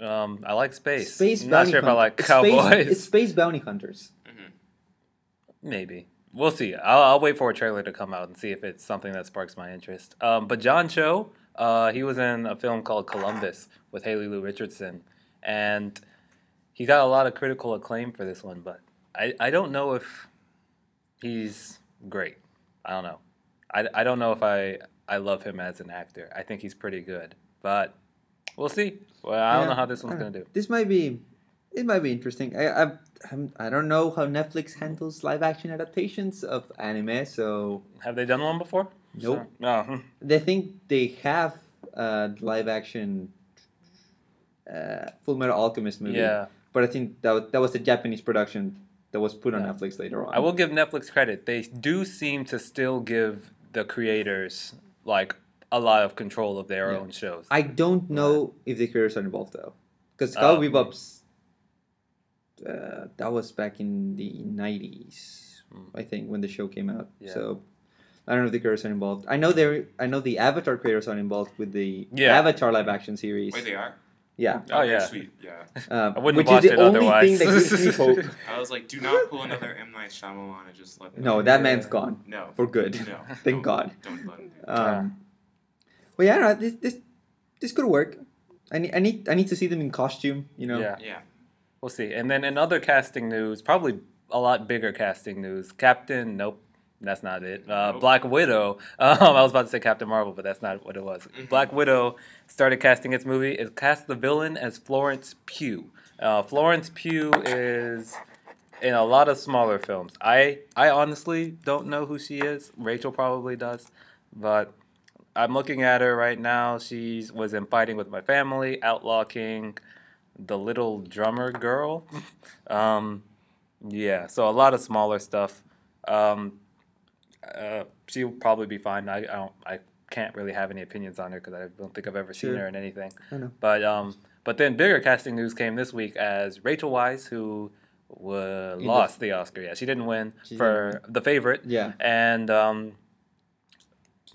Um, I like space. Space I'm not bounty sure if I like it's space- cowboys. it's space bounty hunters. Maybe. We'll see. I'll, I'll wait for a trailer to come out and see if it's something that sparks my interest. Um, but John Cho, uh, he was in a film called Columbus with Haley Lu Richardson, and he got a lot of critical acclaim for this one. But I, I don't know if he's great. I don't know. I, I don't know if I I love him as an actor. I think he's pretty good, but we'll see. Well, I don't know how this one's gonna do. This might be It might be interesting. I I I'm, I don't know how Netflix handles live action adaptations of anime, so Have they done one before? Nope. So- no. they think they have a live action uh, Full Metal Alchemist movie. Yeah. But I think that was, that was a Japanese production that was put on Yeah. Netflix later on. I will give Netflix credit. They do seem to still give the creators like a lot of control of their Yeah. own shows. I don't know if the creators are involved though, because Cowboy Oh. Bebop's uh, that was back in the nineties, Mm. I think, when the show came out. Yeah. So I don't know if the creators are involved. I know they're. I know the Avatar creators are involved with the Yeah. Avatar live action series. Wait, they are? Yeah, Oh, Okay, yeah. Sweet, yeah. um, I wouldn't which have is watched the it only otherwise. thing that gives me hope. I was like, do not pull another M. Night Shyamalan and just let them No, that man's gone No. for good. No. Thank don't- God. Don't let him do. Um, But yeah, no, this this this could work. I need I need I need to see them in costume. You know. Yeah. yeah. We'll see. And then in other casting news, probably a lot bigger casting news. Captain, nope, that's not it. Uh, Nope. Black Widow. Um, I was about to say Captain Marvel, but that's not what it was. Mhm. Black Widow started casting its movie. It cast the villain as Florence Pugh. Uh, Florence Pugh is in a lot of smaller films. I I honestly don't know who she is. Rachel probably does, but I'm looking at her right now. She was in Fighting with My Family, Outlaw King, The Little Drummer Girl. um, yeah, so a lot of smaller stuff. Um, uh, she'll probably be fine. I, I don't. I can't really have any opinions on her because I don't think I've ever seen Sure. her in anything. I know. But um, but then bigger casting news came this week as Rachel Weisz, who the- lost the Oscar. Yeah, she didn't win She for the favorite, Yeah. and um,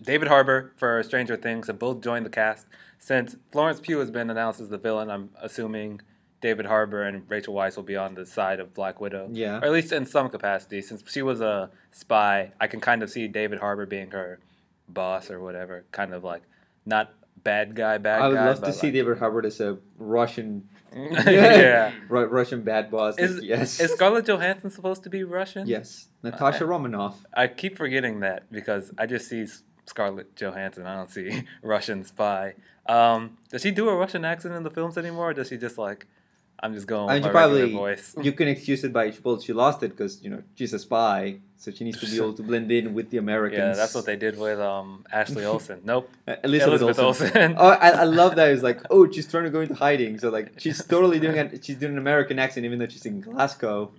David Harbour for Stranger Things have both joined the cast. Since Florence Pugh has been announced as the villain, I'm assuming David Harbour and Rachel Weisz will be on the side of Black Widow, Yeah. or at least in some capacity. Since she was a spy, I can kind of see David Harbour being her boss or whatever, kind of like not bad guy, bad I would guy. love to but see David Harbour as a Russian, yeah. Ru- Russian bad boss. Is, yes. is Scarlett Johansson supposed to be Russian? yes. Natasha Romanoff. I keep forgetting that because I just see Scarlett Johansson. I don't see Russian spy. Um, does she do a Russian accent in the films anymore, or does she just like, I'm just going I with mean, you probably voice? you can excuse it by well, she lost it because you know she's a spy, so she needs to be able to blend in with the Americans. yeah, that's what they did with um, Ashley Olsen. Nope, Uh, Elizabeth, Elizabeth Olsen. Olsen. oh, I, I love that. It's like, oh, she's trying to go into hiding. So like, she's totally doing it. She's doing an American accent, even though she's in Glasgow.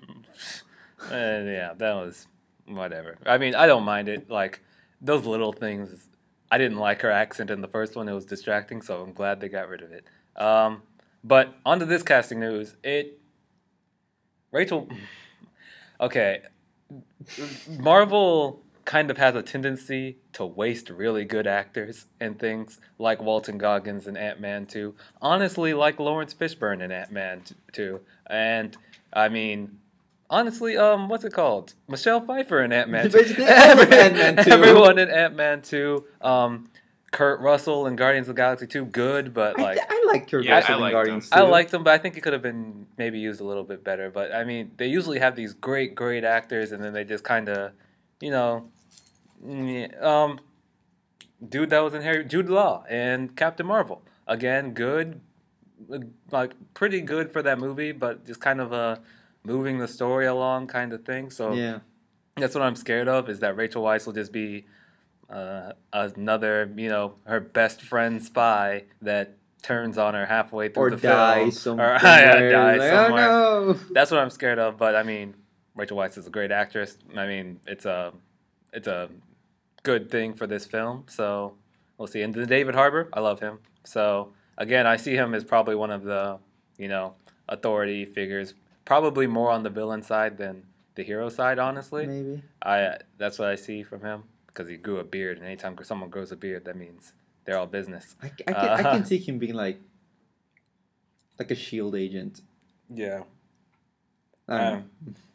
And yeah, that was whatever. I mean, I don't mind it. Like those little things. I didn't like her accent in the first one. It was distracting, so I'm glad they got rid of it. Um, but onto this casting news. It Rachel. Okay, Marvel kind of has a tendency to waste really good actors and things like Walton Goggins in Ant Man 2. Honestly, like Laurence Fishburne in Ant Man 2. And I mean, honestly, um, what's it called? Michelle Pfeiffer in Ant Man 2. Basically, every Ant-Man 2. Everyone in Ant Man 2. Um, Kurt Russell in Guardians of the Galaxy 2, good, but like. I like Kurt Yeah, Russell I in liked Guardians. I liked them, but I think it could have been maybe used a little bit better. But I mean, they usually have these great, great actors, and then they just kind of, you know, um, dude that was in Harry Jude Law and Captain Marvel again, good, like pretty good for that movie, but just kind of a moving the story along kind of thing. So Yeah. that's what I'm scared of is that Rachel Weisz will just be uh, another, you know, her best friend spy that turns on her halfway through Or the die film. somewhere. Or yeah, die like, somewhere. Oh no. That's what I'm scared of. But I mean, Rachel Weisz is a great actress. I mean, it's a it's a good thing for this film. So we'll see. And the David Harbour, I love him. So again, I see him as probably one of the you know authority figures, probably more on the villain side than the hero side. Honestly, Maybe. I that's what I see from him because he grew a beard, and anytime someone grows a beard, that means they're all business. I, I, can, I Uh, can see him being like, like a shield agent. Yeah. I don't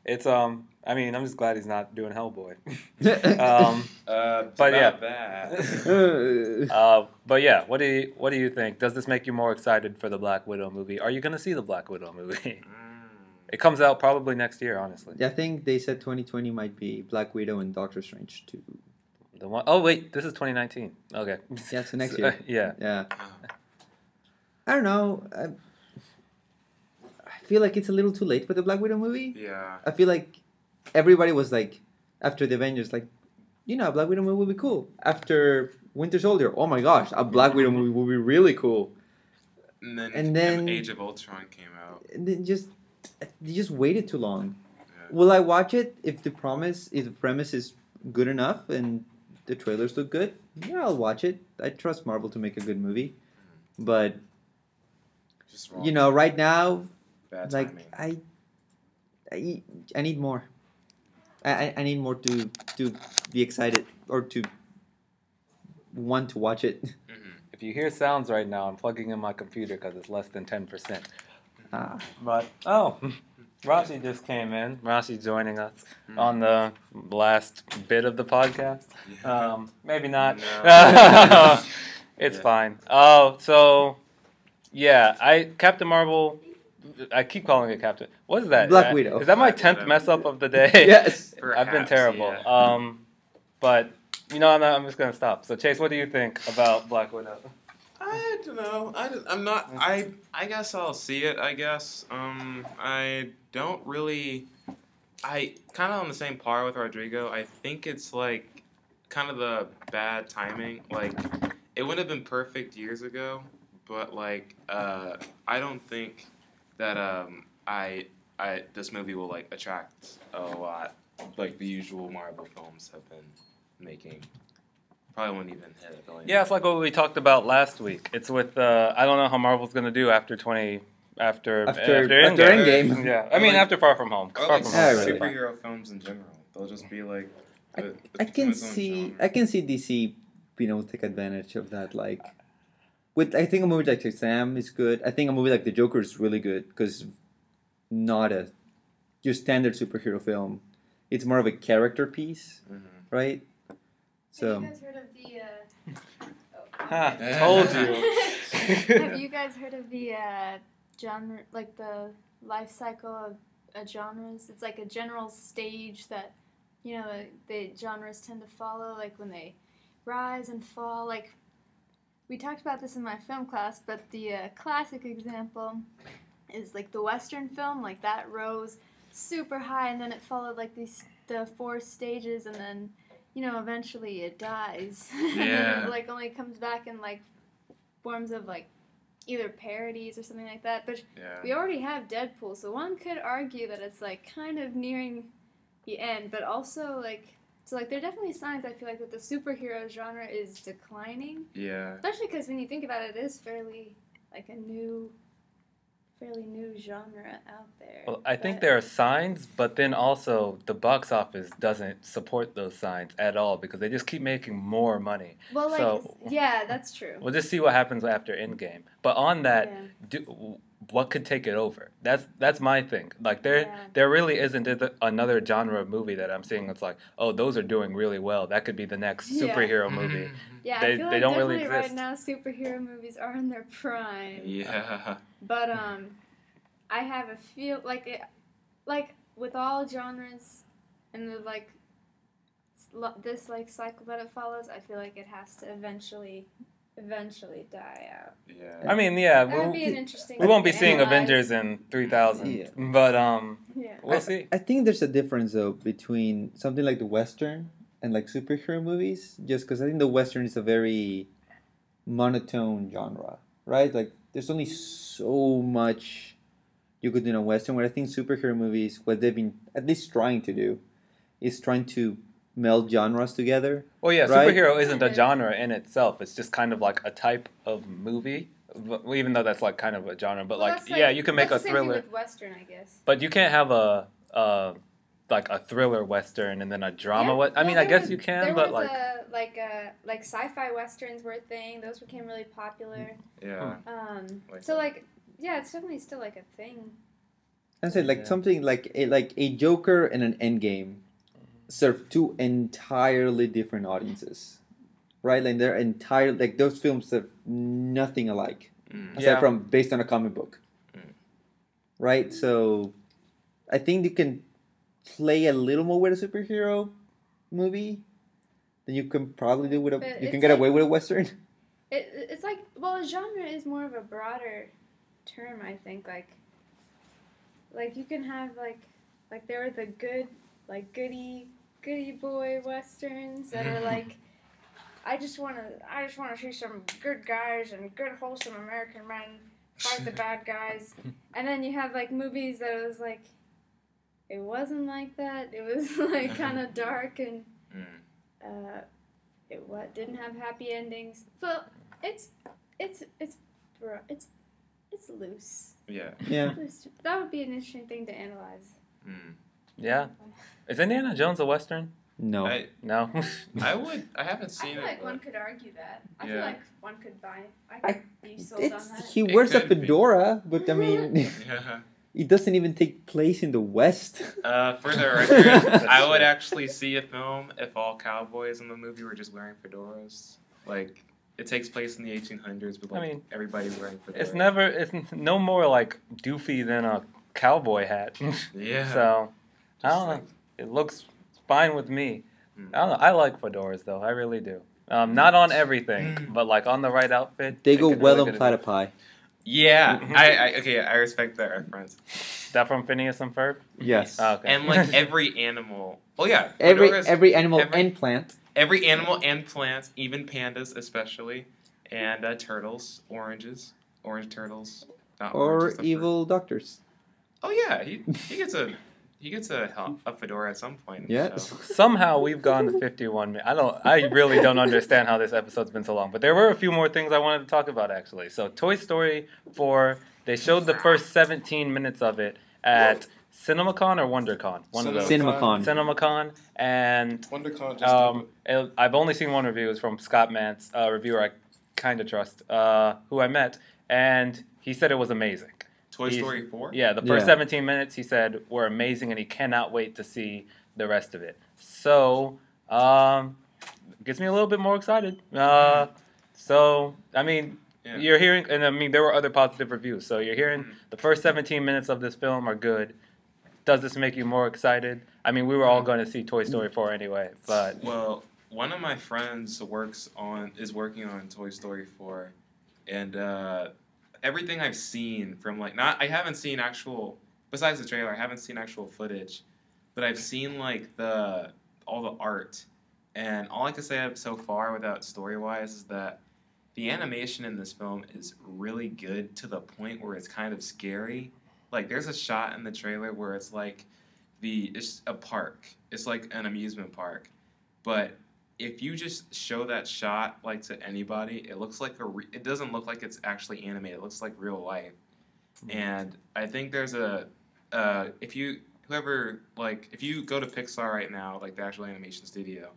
It's um. I mean, I'm just glad he's not doing Hellboy. um. Uh, But yeah. about. Uh, Uh. But yeah. What do you What do you think? Does this make you more excited for the Black Widow movie? Are you gonna see the Black Widow movie? It comes out probably next year. Honestly. Yeah, I think they said 2020 might be Black Widow and Doctor Strange too. The one oh wait, this is 2019. Okay. Yeah, so next So, year. yeah. Yeah. Oh. I don't know. I, I feel like it's a little too late for the Black Widow movie. Yeah. I feel like everybody was like, after the Avengers, like, you know, a Black Widow movie would be cool. After Winter Soldier, oh my gosh, a Black Widow mm-hmm. movie would be really cool. And then, And then- Age of Ultron came out. And then just, they just waited too long. Yeah. Will I watch it if the promise, if the premise is good enough and the trailers look good? Yeah, I'll watch it. I trust Marvel to make a good movie, but Just wrong. you know, right now, Bad like. I, I, I need more. I, I- I need more to to be excited or to want to watch it. Mhm. If you hear sounds right now, I'm plugging in my computer because it's less than 10%. Ah, But, oh, Rossi just came in. Rossi joining us Mhm. on the last bit of the podcast. Yeah. Um, maybe not. No. it's Yeah. fine. Oh, so yeah, I Captain Marvel. I keep calling it Captain. What is that? Black Uh, Widow. Is that my tenth mess up of the day? yes. I've been terrible. yeah. Um, but you know, I'm, not, I'm just gonna stop. So Chase, what do you think about Black Widow? I don't know. I am not. I I guess I'll see it. I guess. Um. I don't really. I kind of on the same par with Rodrigo. I think it's like kind of the bad timing. Like it would have been perfect years ago, but like uh, I don't think that um I I this movie will like attract a lot like the usual Marvel films have been making. Probably won't even hit a billion. Yeah, it's like what we talked about last week. It's with uh, I don't know how Marvel's gonna do after twenty after After- after, after Endgame. Endgame. Yeah, I mean Like- after Far From Home. 'cause Or Far like From Yeah, Home. is really. fine. superhero films in general. They'll just be like. I- it- I can see genre. I can see DC you know, take advantage of that. Like, with I think a movie like Sam is good. I think a movie like The Joker is really good because not a your standard superhero film. It's more of a character piece, Mhm. right? So Have you guys heard of the? Uh... Ha, told you. Have you guys heard of the uh, genre, like the life cycle of uh, genres? It's like a general stage that you know the genres tend to follow, like when they rise and fall. Like we talked about this in my film class, but the uh, classic example is like the western film. Like that rose super high, and then it followed like these the four stages, and then you know eventually it dies. and then it like only comes back in like forms of like either parodies or something like that. But Yeah. we already have Deadpool, so one could argue that it's like kind of nearing the end, but also like so like there are definitely signs I feel like that the superhero genre is declining, Yeah. especially because when you think about it, it is fairly like a new, fairly new genre out there. Well, I think there are signs, but then also the box office doesn't support those signs at all because they just keep making more money. Well, like so- yeah, that's true. We'll just see what happens after Endgame. But on that, yeah. do, what could take it over? That's that's my thing. Like there Yeah. there really isn't another genre of movie that I'm seeing that's like, oh, those are doing really well. That could be the next Yeah. superhero movie. Yeah, They- I feel they like don't really definitely right exist. now superhero movies are in their prime. Yeah. But um, I have a feel like it, like with all genres, and the like, this like cycle that it follows. I feel like it has to eventually, eventually die out. Yeah. I mean, yeah, That would we, be an interesting. we won't be seeing analyze. Avengers in 3000, Yeah. but um, Yeah. we'll I, see. I think there's a difference though between something like the western and like superhero movies, just because I think the western is a very monotone genre, right? Like there's only so much you could do in a western. Where I think superhero movies, what they've been at least trying to do, is trying to meld genres together. Well, yeah, Right? superhero isn't a genre in itself. It's just kind of like a type of movie, v- even though that's like kind of a genre. But Well, like, that's yeah, you can make a that's the same thing thriller, with Western, I guess. but you can't have a uh, like a thriller western and then a drama. Yeah, What I well, mean, I guess was- you can, there but was like, a, like a, like sci-fi westerns were a thing. Those became really popular. Yeah. Um, Like so that. like, yeah, it's definitely still like a thing. I say like Yeah. something like a, like a Joker and an Endgame serve two entirely different audiences, right? Like they're entire like those films are nothing alike Mm. aside Yeah. from based on a comic book, Mm. right? So I think you can play a little more with a superhero movie than you can probably do with a But you can get like- away with a western. It, it's like well, a genre is more of a broader term. I think like like you can have like like there are the good like goody goody boy westerns that are like I just want to I just want to see some good guys and good wholesome American men fight the bad guys, and then you have like movies that was like it wasn't like that. It was like kind of dark and Mm. uh, it what didn't have happy endings. But it's it's it's bro- it's it's loose. Yeah. Yeah. That would be an interesting thing to analyze. Mm. Yeah. Is Indiana Jones a western? No. I No. I would. I haven't I seen feel it. like one could argue that. I Yeah. feel like one could buy. I I- be sold on It's, that. he wears a could be. fedora, but I mean, Yeah. it doesn't even take place in the West. Uh, for the record, I would actually see a film if all cowboys in the movie were just wearing fedoras. Like it takes place in the 1800s, but I like mean, everybody's wearing fedoras. it's never. It's no more like doofy than a cowboy hat. Yeah. so I don't know. It looks fine with me. Hmm. I don't know. I like fedoras though. I really do. Um, not on everything, but like on the right outfit. They go well really on get it. platypi. Yeah, I, I okay. I respect that reference. That from Phineas and Ferb. Yes. Oh, okay. And like every animal. Oh yeah. every fedoras- every animal every- and plant. every animal and plants, even pandas especially, and uh, turtles, oranges, orange turtles. Not Or oranges, the fur- evil doctors. Oh yeah, he he gets a he gets a a fedora at some point. Yeah. so. Somehow we've gone to 51 minutes. I don't. I really don't understand how this episode's been so long. But there were a few more things I wanted to talk about actually. So Toy Story 4. They showed the first 17 minutes of it at CinemaCon or WonderCon. One of those. CinemaCon. CinemaCon and WonderCon just um, it- I've only seen one review. It's from Scott Mantz, a reviewer I kind of trust, uh, who I met, and he said it was amazing. Toy He's- Story four. Yeah, the first Yeah. 17 minutes he said were amazing, and he cannot wait to see the rest of it. So, um, gets me a little bit more excited. Uh, so, I mean, Yeah. you're hearing, and I mean, there were other positive reviews. So you're hearing Mhm. the first 17 minutes of this film are good. Does this make you more excited? I mean, we were all going to see Toy Story 4 anyway, but Well, one of my friends works on is working on Toy Story four, and uh, everything I've seen from like not I haven't seen actual besides the trailer I haven't seen actual footage, but I've seen like the all the art, and all I can say so far without story wise is that the animation in this film is really good to the point where it's kind of scary. Like there's a shot in the trailer where it's like the it's a park. It's like an amusement park. But if you just show that shot like to anybody, it looks like a re- it doesn't look like it's actually animated. It looks like real life. And I think there's a uh, if you whoever like if you go to Pixar right now, like the actual animation studio,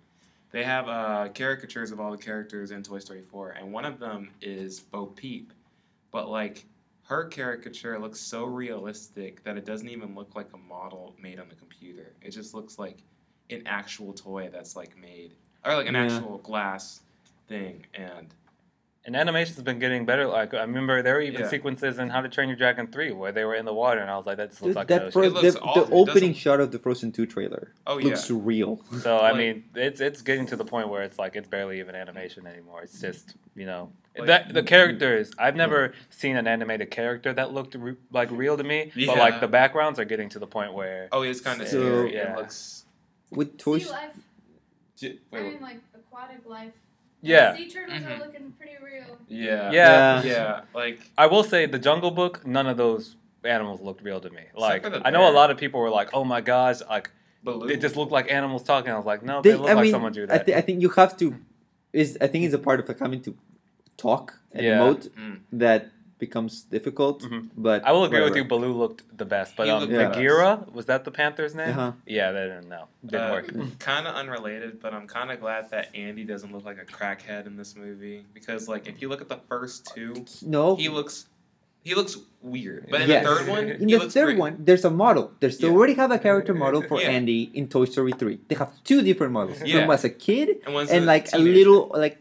they have uh, caricatures of all the characters in Toy Story 4, and one of them is Bo Peep. But like her caricature looks so realistic that it doesn't even look like a model made on the computer. It just looks like an actual toy that's like made or like an Yeah. actual glass thing and and animation's been getting better. Like I remember there were even Yeah. sequences in How to Train Your Dragon 3 where they were in the water, and I was like, that just looks Dude, like that an fro- It looks the, awful. the opening doesn't- shot of the Frozen 2 trailer oh yeah. looks real. So I mean, it's it's getting to the point where it's like it's barely even animation anymore. It's just you know Like- that the characters. I've never seen an animated character that looked re- like real to me, but like the backgrounds are getting to the point where Oh, it's kind of So- scary. yeah. It looks. With Toy sea. Wait, I mean, like aquatic life. yeah. Sea turtles Mhm. are looking pretty real. yeah. Yeah. Yeah. Like I will say the Jungle Book. None of those animals looked real to me. Like I know a lot of people were like, "Oh my gosh!" Like Baloo. they just looked like animals talking. I was like, "No, They- they, look I like mean, someone drew I, that." I think you have to. Is I think it's a part of like having to talk and Yeah. emote Mm. that becomes difficult. Mhm. But I will agree with whatever. you. Baloo looked the best, but He um, looked the. Bagheera was that the Panther's name? Uh-huh. Yeah, they didn't know. Didn't Uh, work. kind of unrelated, but I'm kind of glad that Andy doesn't look like a crackhead in this movie because, like, if you look at the first two, No, he looks he looks weird. But in Yes. the third one, in he the looks third great. one, there's a model. There's they Yeah. already have a character model for Yeah. Andy in Toy Story 3. They have two different models. Yeah. One was a kid and, one's and like a little like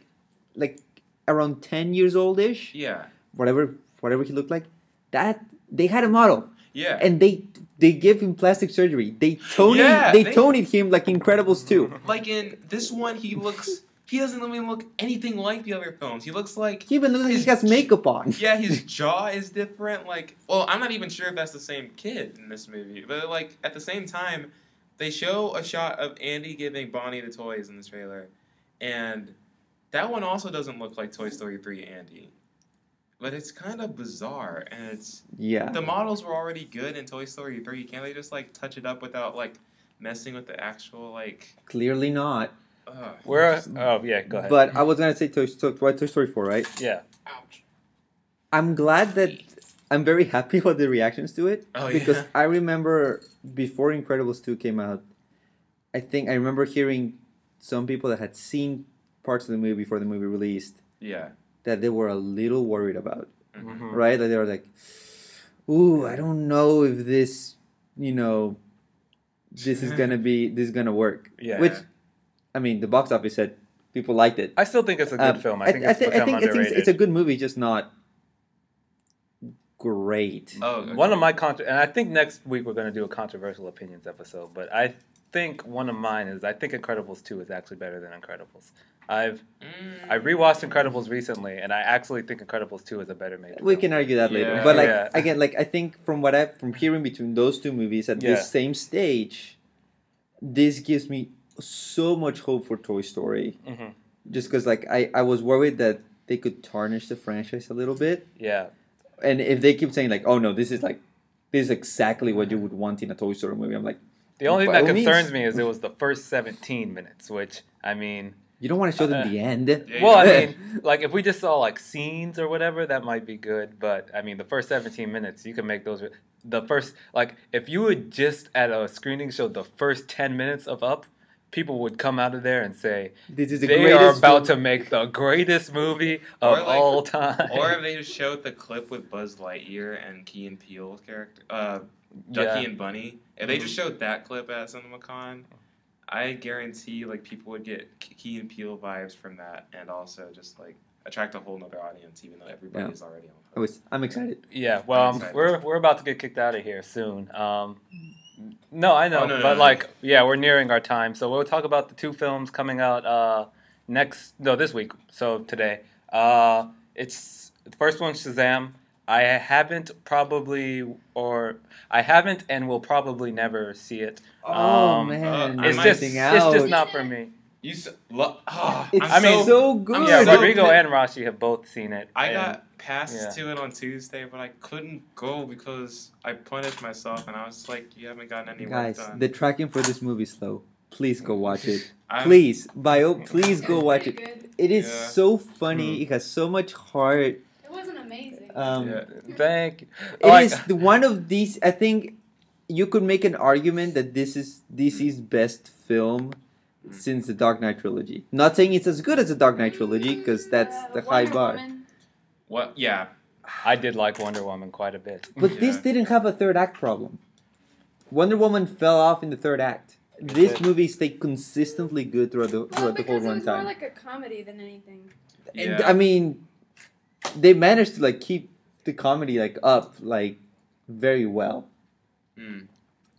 like around 10 years oldish, yeah, whatever whatever he looked like. That they had a model yeah, and they they give him plastic surgery. They toned Yeah, they, they- toned him like Incredibles 2. like in this one, he looks he doesn't even look anything like the other films. He looks like He even looks like he has makeup on. yeah, his jaw is different. Like, well, I'm not even sure if that's the same kid in this movie, but like at the same time, they show a shot of Andy giving Bonnie the toys in the trailer, and that one also doesn't look like Toy Story 3 Andy. But it's kind of bizarre, and it's Yeah. the models were already good in Toy Story 3. Can't they just like touch it up without like messing with the actual like? Clearly not. Uh, Where? Oh yeah, go ahead. But I was gonna say Toy, Toy, Toy Story 4, right? yeah, ouch. I'm glad that I'm very happy with the reactions to it Oh, because yeah. I remember before Incredibles 2 came out, I think I remember hearing some people that had seen parts of the movie before the movie released Yeah. That they were a little worried about, Mhm. Mhm. right? Like they were like, "Ooh, I don't know if this, you know, this is gonna be this is gonna work." Yeah. Which, I mean, the box office said people liked it. I still think it's a good Um, film. I think it's I, thi- I become I think underrated. it's, it's a good movie, just not great. Oh, okay. One of my contra- and I think next week we're going to do a controversial opinions episode. But I think one of mine is I think Incredibles two is actually better than Incredibles. I've Mm. I rewatched Incredibles recently, and I actually think Incredibles two is a better movie. We can argue that later, Yeah. but like Yeah. again, like I think from what I from hearing between those two movies at Yeah. this same stage, this gives me so much hope for Toy Story. Mhm. Just because like I I was worried that they could tarnish the franchise a little bit, Yeah, and if they keep saying like, oh no, this is like this is exactly what you would want in a Toy Story movie, I'm like, the only thing that all means. concerns me is it was the first seventeen minutes, which I mean, you don't want to show them Uh, the end. Well, I mean, like if we just saw like scenes or whatever, that might be good. But I mean, the first seventeen minutes, you can make those. The first, like, if you would just at a screening show the first ten minutes of Up, people would come out of there and say This is the they greatest. are about film- to make the greatest movie of like- all time. Or if they just showed the clip with Buzz Lightyear and Key and Peele's character, uh, Ducky yeah. and Bunny. If they just showed that clip at CinemaCon, I guarantee like people would get Key and Peele vibes from that, and also just like attract a whole nother audience, even though everybody's already on. I was, I'm excited. Yeah, well, I'm um, excited. we're we're about to get kicked out of here soon. Um, no, I know, Oh, no, no, but no, like, yeah, we're nearing our time, so we'll talk about the two films coming out uh, next. No, this week. So today, uh, it's the first one, Shazam. I haven't probably, or I haven't, and will probably never see it. Oh Um, man, uh, It's just, missing it's out. just not for me. You s- lo- oh, It's I'm I mean, so good. Yeah, so Rodrigo pissed. and Rashi have both seen it. I and- got passed yeah. to it on Tuesday, but I couldn't go because I punished myself, and I was like, "You haven't gotten any Guys, work done." the tracking for this movie is slow. Please go watch it. Please, bio, please go watch it. It is Yeah. so funny. It has so much heart. It wasn't amazing. Um, Yeah. Thank you. It Like- is the one of these. I think you could make an argument that this is DC's best film since the Dark Knight trilogy. Not saying it's as good as the Dark Knight trilogy because that's the high bar. Woman. what? Yeah, I did like Wonder Woman quite a bit. But this didn't have a third act problem. Wonder Woman fell off in the third act. This movie stayed consistently good throughout the Well, throughout the whole because it was more like a comedy than anything. And Yeah. I mean, they managed to like keep the comedy like up like very well. Mm.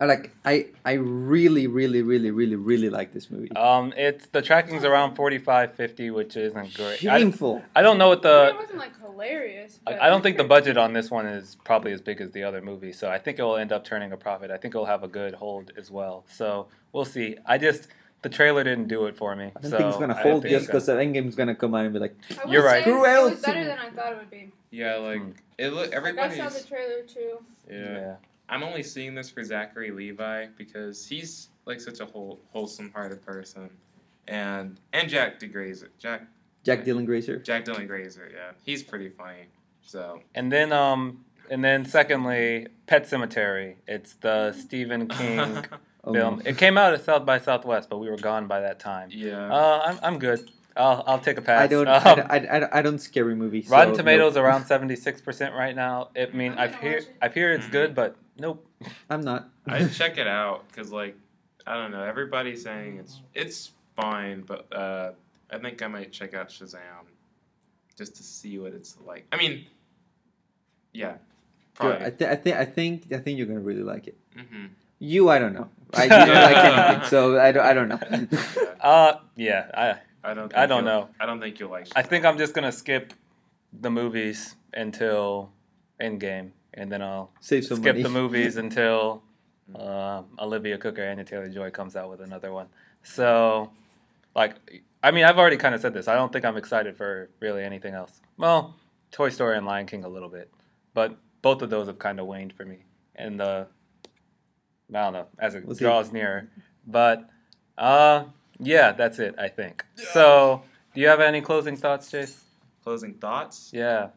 I like I I really really really really really like this movie. Um, it's the tracking's around 45, 50, which isn't great. I, Shameful. I don't know what I mean, the. it wasn't like hilarious. I I don't think the budget on this one is probably as big as the other movie, so I think it will end up turning a profit. I think it'll have a good hold as well. So we'll see. I just the trailer didn't do it for me. I don't so think it's gonna hold think just it's because the Endgame's gonna come out and be like, You're right. say Screw It was better than I thought it would be. yeah, like Hmm. it. Look, Like, I saw the trailer too. yeah. yeah. I'm only seeing this for Zachary Levi because he's like such a whole, wholesome-hearted person, and and Jack DeGrazer, Jack Jack Dylan Grazer. Jack Dylan Grazer, yeah, he's pretty funny. So And then um, and then secondly, Pet Sematary. It's the Stephen King film. no. It came out at South by Southwest, but we were gone by that time. yeah, Uh, I'm I'm good. I'll I'll take a pass. I don't Um, I, don't- I, I, I don't scary movies. so Rotten no. Tomatoes around seventy six percent right now. I mean, I'm I've hear it. I've hear it's Mhm. good, but nope. I'm not. I'd check it out because like I don't know, everybody's saying it's it's fine, but uh, I think I might check out Shazam just to see what it's like. I mean, yeah, Sure, probably. I, th- I think I think I think you're gonna really like it. hmm You, I don't know. I do not like anything, so I don't. I don't know. Uh, yeah, I I don't. Think I don't know. I don't think you'll like. I think I'm just gonna skip the movies until Endgame, and then I'll Save some skip money. the movies until uh, Olivia Cooke and Anya Taylor Joy comes out with another one. So, like, I mean, I've already kind of said this. I don't think I'm excited for really anything else. Well, Toy Story and Lion King a little bit, but both of those have kind of waned for me. And the I don't know as it We'll see. draws nearer, but uh, yeah, that's it. I think. So, do you have any closing thoughts, Chase? Closing thoughts. Yeah.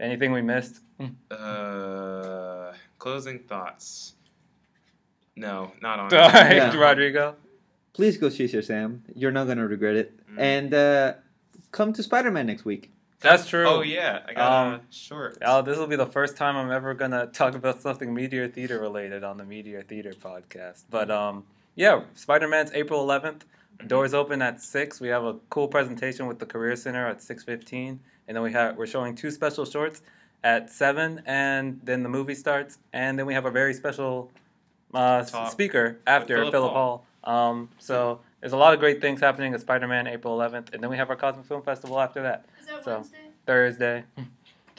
Anything we missed? Uh, closing thoughts. No, not on. All right, Yeah. Rodrigo. Please go see your Sam. You're not gonna regret it. Mm. And uh, come to Spider Man next week. That's true. Oh yeah, I got Um, a short. Oh, this will be the first time I'm ever gonna talk about something Meteor Theater related on the Meteor Theater podcast. But um, yeah, Spider Man's April 11th. Doors open at six. We have a cool presentation with the Career Center at 6:15, and then we have we're showing two special shorts at seven, and then the movie starts, and then we have a very special uh, speaker after Philip Philip Hall. Hall. Um, so there's a lot of great things happening at Spider Man April 11th, and then we have our Cosmic Film Festival after that. Is that So- Wednesday? Thursday.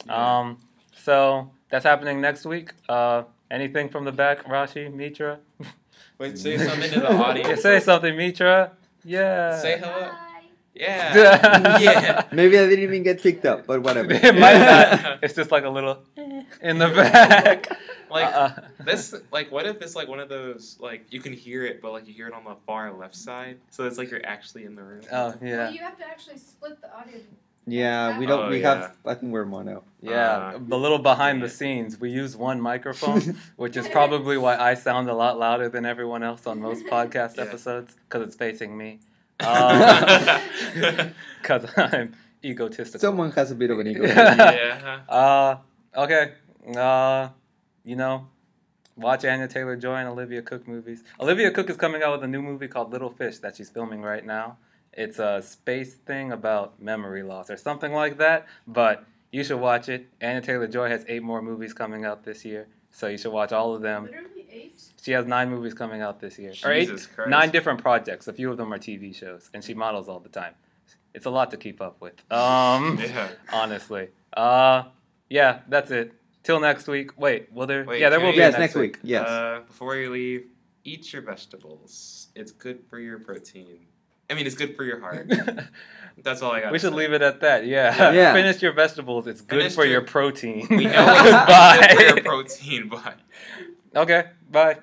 Yeah. Um, so that's happening next week. Uh, anything from the back, Rashi, Mitra? Wait, say something to the audience. Yeah, say something, Mitra. Yeah. Say hello. Hi. Yeah. yeah. Maybe I didn't even get picked up, but whatever. it might not. It's just like a little in the back. Like Uh-uh. this, like what if it's like one of those like you can hear it, but like you hear it on the far left side, so it's like you're actually in the room. Oh yeah, Well, you have to actually split the audio. Yeah, we don't. Oh, we yeah. have. I think we're mono. yeah. Uh, a little behind the scenes. We use one microphone, which is probably why I sound a lot louder than everyone else on most podcast Yeah. episodes because it's facing me. yeah. Because I'm egotistical. Someone has a bit of an ego. yeah. Uh, okay. Uh, you know, watch Anya Taylor Joy and Olivia Cooke movies. Olivia Cooke is coming out with a new movie called Little Fish that she's filming right now. It's a space thing about memory loss or something like that. But you should watch it. Anya Taylor Joy has eight more movies coming out this year, so you should watch all of them. Literally eight. She has nine movies coming out this year, or eight, Jesus Christ. nine different projects. A few of them are TV shows, and she models all the time. It's a lot to keep up with. Um, Yeah. honestly. Uh, yeah, that's it. Till next week. Wait, will there? Wait, yeah, there will be a yes, next, next week. Yes. Uh, before you leave, eat your vegetables. It's good for your protein. I mean, it's good for your heart. That's all I got. we should leave it at that. Yeah. Yeah. Finish your vegetables. It's good Finish for your your- protein. We know it's good for your Bye. protein, but. okay. Bye.